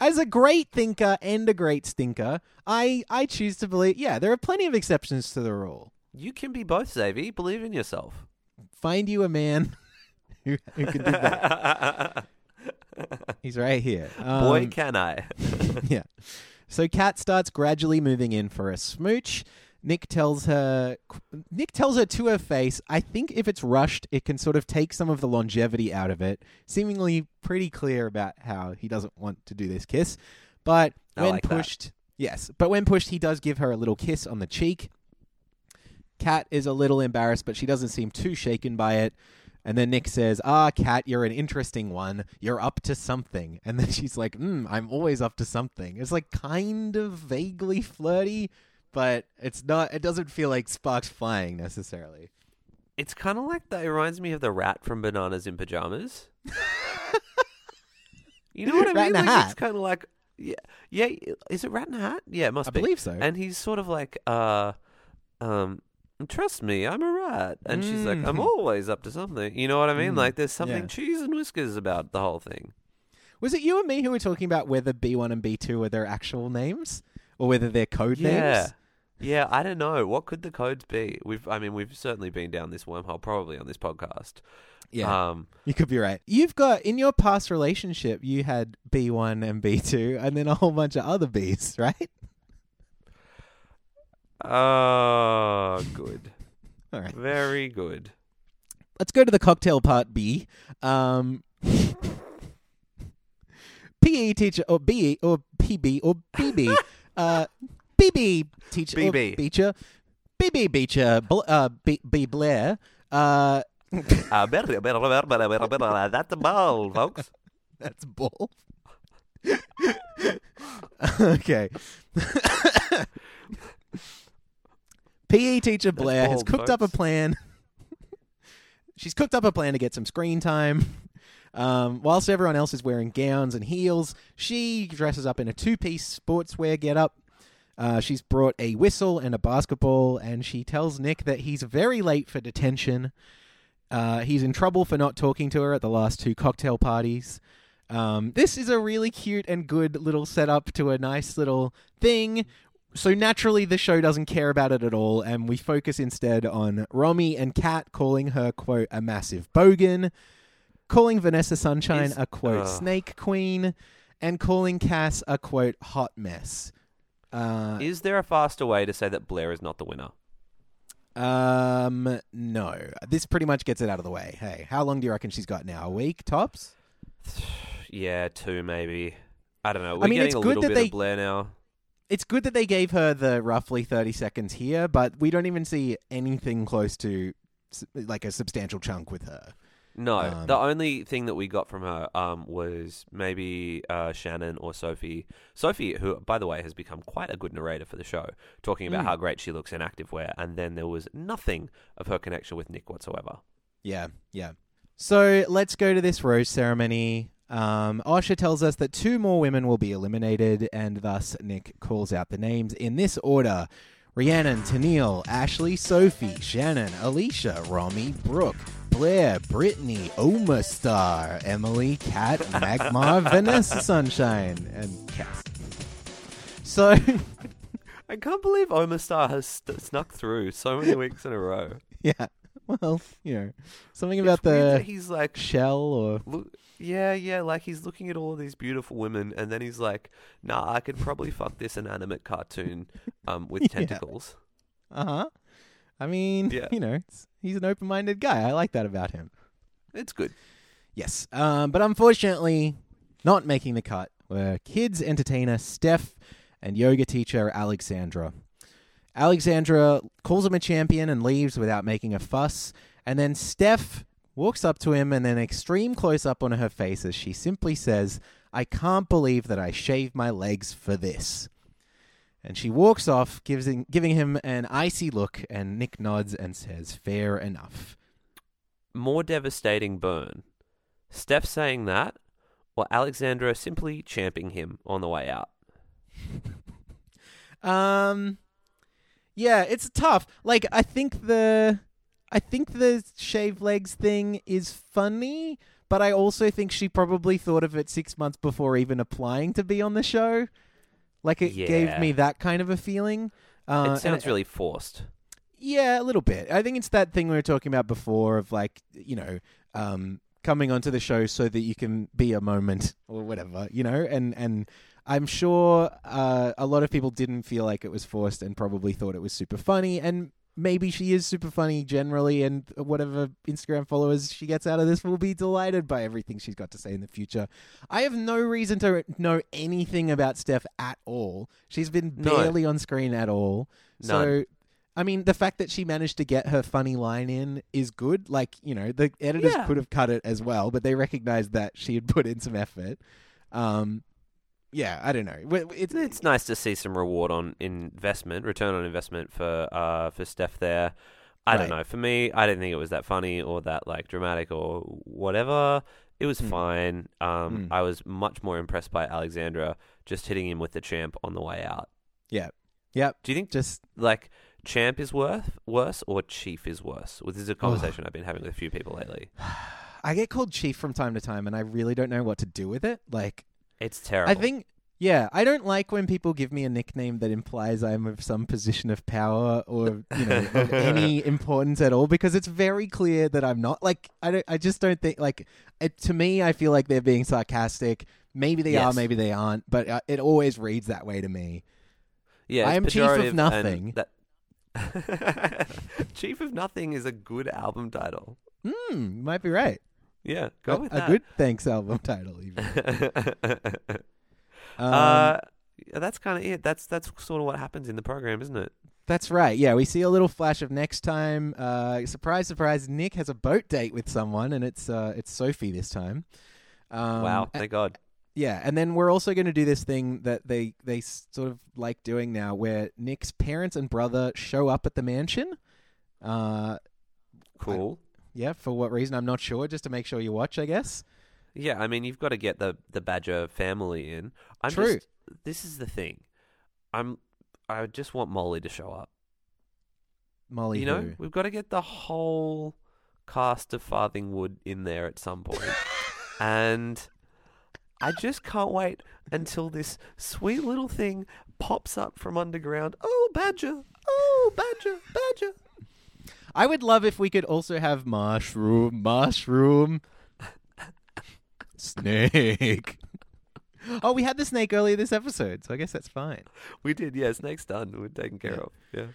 As a great thinker and a great stinker, I, I choose to believe, yeah, there are plenty of exceptions to the rule. you can be both, Xavier. Believe in yourself. Find you a man who, who can do that. He's right here. Boy, Um, can I. yeah. So Kat starts gradually moving in for a smooch. Nick tells her Nick tells her to her face, I think if it's rushed, it can sort of take some of the longevity out of it. Seemingly pretty clear about how he doesn't want to do this kiss. But I when like that. pushed Yes, but when pushed he does give her a little kiss on the cheek. Kat is a little embarrassed, but she doesn't seem too shaken by it. And then Nick says, "Ah, Kat, you're an interesting one. You're up to something." And then she's like, mm, "I'm always up to something." It's like kind of vaguely flirty, but it's not. It doesn't feel like sparks flying necessarily. It's kind of like that. It reminds me of the rat from Bananas in Pajamas. you know what I Rat mean? like, hat. It's kind of like, yeah, yeah. Is it Rat in a Hat? Yeah, it must I be. believe so. And he's sort of like, uh, um, trust me, I'm a rat. And she's like, I'm Mm. always up to something. You know what I mean? Mm, Like, there's something yeah. cheese and whiskers about the whole thing. Was it you and me who were talking about whether B1 and B2 are their actual names or whether they're code Yeah. names? Yeah, I don't know. What could the codes be? We've, I mean, we've certainly been down this wormhole, probably on this podcast. Yeah, Um, you could be right. You've got in your past relationship, you had B1 and B2, and then a whole bunch of other Bs, right? Oh, good. All right. Very good. Let's go to the cocktail part B. Um, PE teacher or B or PB or BB. uh, BB teacher or BB. Beecher. BB Beecher. Bl- uh, B, B Blair. Uh, Uh. That's the ball, folks. That's bull. okay. PE teacher Blair has bold, cooked up a plan. She's cooked up a plan to get some screen time. Um, whilst everyone else is wearing gowns and heels, she dresses up in a two piece sportswear getup. Uh, she's brought a whistle and a basketball, and she tells Nick that he's very late for detention. Uh, he's in trouble for not talking to her at the last two cocktail parties. Um, this is a really cute and good little setup to a nice little thing. So naturally, the show doesn't care about it at all, and we focus instead on Romy and Kat calling her quote a massive bogan, calling Vanessa Sunshine Is- a quote Ugh. snake queen, and calling Cass a quote hot mess. Uh, Is there a faster way to say that Blair is not the winner? um, no. This pretty much gets it out of the way. Hey, how long do you reckon she's got now? A week tops? Yeah, two maybe. I don't know. We're I mean, getting it's a good little that bit they- of Blair now. It's good that they gave her the roughly 30 seconds here, but we don't even see anything close to like a substantial chunk with her. No, Um, the only thing that we got from her um, was maybe uh, Shannon or Sophie. Sophie, who, by the way, has become quite a good narrator for the show, talking about Mm. how great she looks in activewear, and then there was nothing of her connection with Nick whatsoever. Yeah, yeah. So let's go to this rose ceremony. Um, Osher tells us that two more women will be eliminated, and thus Nick calls out the names in this order Rhiannon, Tennille, Ashley, Sophie, Shannon, Alicia, Romy, Brooke, Blair, Brittany, Oma Star, Emily, Kat, Magmar, Vanessa Sunshine, and Cass. So, I can't believe Omastar has st- snuck through so many weeks in a row. yeah. Well, you know, something It's about that the he's like, shell or. look, yeah, yeah, like he's looking at all of these beautiful women, and then he's like, nah, I could probably fuck this inanimate cartoon um, with tentacles. Uh huh. I mean, Yeah. you know, it's, he's an open minded guy. I like that about him. It's good. Yes. Um, but unfortunately, not making the cut were kids entertainer Steph and yoga teacher Alexandra. Alexandra calls him a champion and leaves without making a fuss. And then Steph walks up to him and an extreme close up on her face as she simply says, I can't believe that I shaved my legs for this. And she walks off, gives him, giving him an icy look, and Nick nods and says, Fair enough. More devastating burn. Steph saying that, or Alexandra simply champing him on the way out. Um, yeah, it's tough. Like, I think the, I think the shaved legs thing is funny, but I also think she probably thought of it six months before even applying to be on the show. Like, it gave me that kind of a feeling. Uh, it sounds really forced. Yeah, a little bit. I think it's that thing we were talking about before of like, you know, um, coming onto the show so that you can be a moment or whatever, you know, and and I'm sure uh, a lot of people didn't feel like it was forced and probably thought it was super funny and maybe she is super funny generally and whatever Instagram followers she gets out of this will be delighted by everything she's got to say in the future. I have no reason to know anything about Steph at all. She's been No. barely on screen at all. So I mean, the fact that she managed to get her funny line in is good. Like, you know, the editors Yeah. could have cut it as well, but they recognized that she had put in some effort. Um, yeah, I don't know. It's, It's nice to see some reward on investment, return on investment for uh for Steph there. I don't know. For me, I didn't think it was that funny or that like dramatic or whatever. It was Mm. fine. Um, Mm. I was much more impressed by Alexandra just hitting him with the champ on the way out. yeah, yep. Do you think Just like champ is worth worse or chief is worse? Well, this is a Oh. conversation I've been having with a few people lately. I get called chief from time to time, and I really don't know what to do with it. Like, It's terrible. I think, yeah, I don't like when people give me a nickname that implies I'm of some position of power or you know of any importance at all because it's very clear that I'm not. Like, I don't, I just don't think like it, to me. I feel like they're being sarcastic. Maybe they are, maybe they aren't, but uh, it always reads that way to me. Yeah, I am chief of nothing. That... chief of nothing is a good album title. Hmm, you might be right. Yeah, go a, with a good thanks album title. Even. Um, uh, that's kind of it. That's that's sort of what happens in the program, isn't it? That's right. Yeah, we see a little flash of next time. Uh, surprise, surprise! Nick has a boat date with someone, and it's uh, it's Sophie this time. Um, wow, thank God. yeah, and then we're also going to do this thing that they they sort of like doing now, where Nick's parents and brother show up at the mansion. Uh, Cool. Yeah, for what reason I'm not sure. Just to make sure you watch, I guess. Yeah, I mean, you've got to get the the Badger family in. I'm True. Just, this is the thing. I'm. I just want Molly to show up. Molly, you know, who? we've got to get the whole cast of Farthingwood in there at some and I just can't wait until this sweet little thing pops up from underground. Oh, Badger! Oh, Badger! Badger! I would love if we could also have mushroom, mushroom, snake. Oh, we had the snake earlier this episode, so I guess that's fine. We did, yeah. Snake's done. We're taken care Yeah. of. Yeah.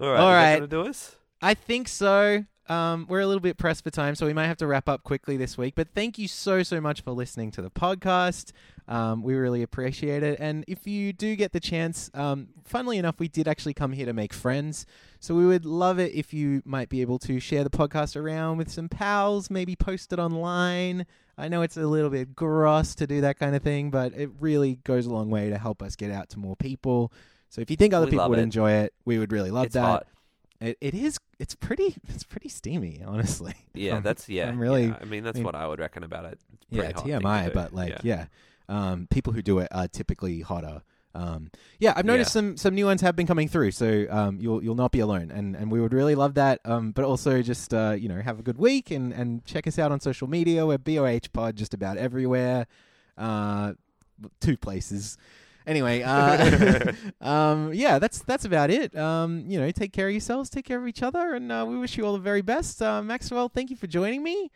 All right. All right. is that gonna do us? I think so. Um, we're a little bit pressed for time, so we might have to wrap up quickly this week. But thank you so, so much for listening to the podcast. Um, we really appreciate it. And if you do get the chance, um, funnily enough, we did actually come here to make friends. So we would love it if you might be able to share the podcast around with some pals, maybe post it online. I know it's a little bit gross to do that kind of thing, but it really goes a long way to help us get out to more people. So if you think other We people would it. enjoy it, we would really love it's that. hot. It, it is. It's pretty. It's pretty steamy, honestly. Yeah, Um, that's yeah. I'm really. yeah. I mean, that's I mean- what I would reckon about it. It's Yeah, pretty hot thing to TMI, but like, yeah. Um, people who do it are typically hotter. Um, yeah, I've noticed Yeah. some some new ones have been coming through, so um, you'll you'll not be alone, and and we would really love that. Um, but also just uh, you know, have a good week and and check us out on social media. We're BOH Pod just about everywhere. Uh, two places. Anyway, uh, um, yeah, that's that's about it. Um, you know, take care of yourselves, take care of each other, and uh, we wish you all the very best. Uh, Maxwell, thank you for joining me.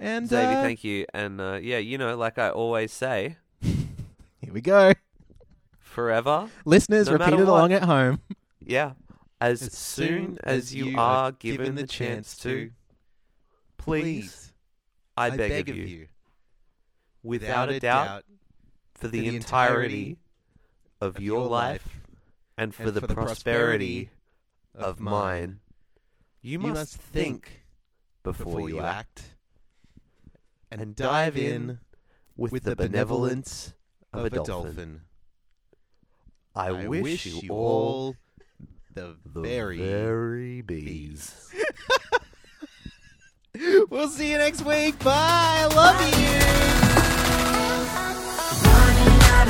And Xavier, uh, thank you. And uh, yeah, you know, like I always say, here we go. Forever. Listeners, No repeat matter it along at home. Yeah. As, soon as you are given the chance to, please, I, beg, of you, without a doubt, for the, the entirety of, of your life and for and the for the prosperity of of mine, you must think before you act and dive in with the benevolence of a dolphin. Dolphin. I, wish, you all the the very. very bees. we'll see you next week. Bye. I love you. Running out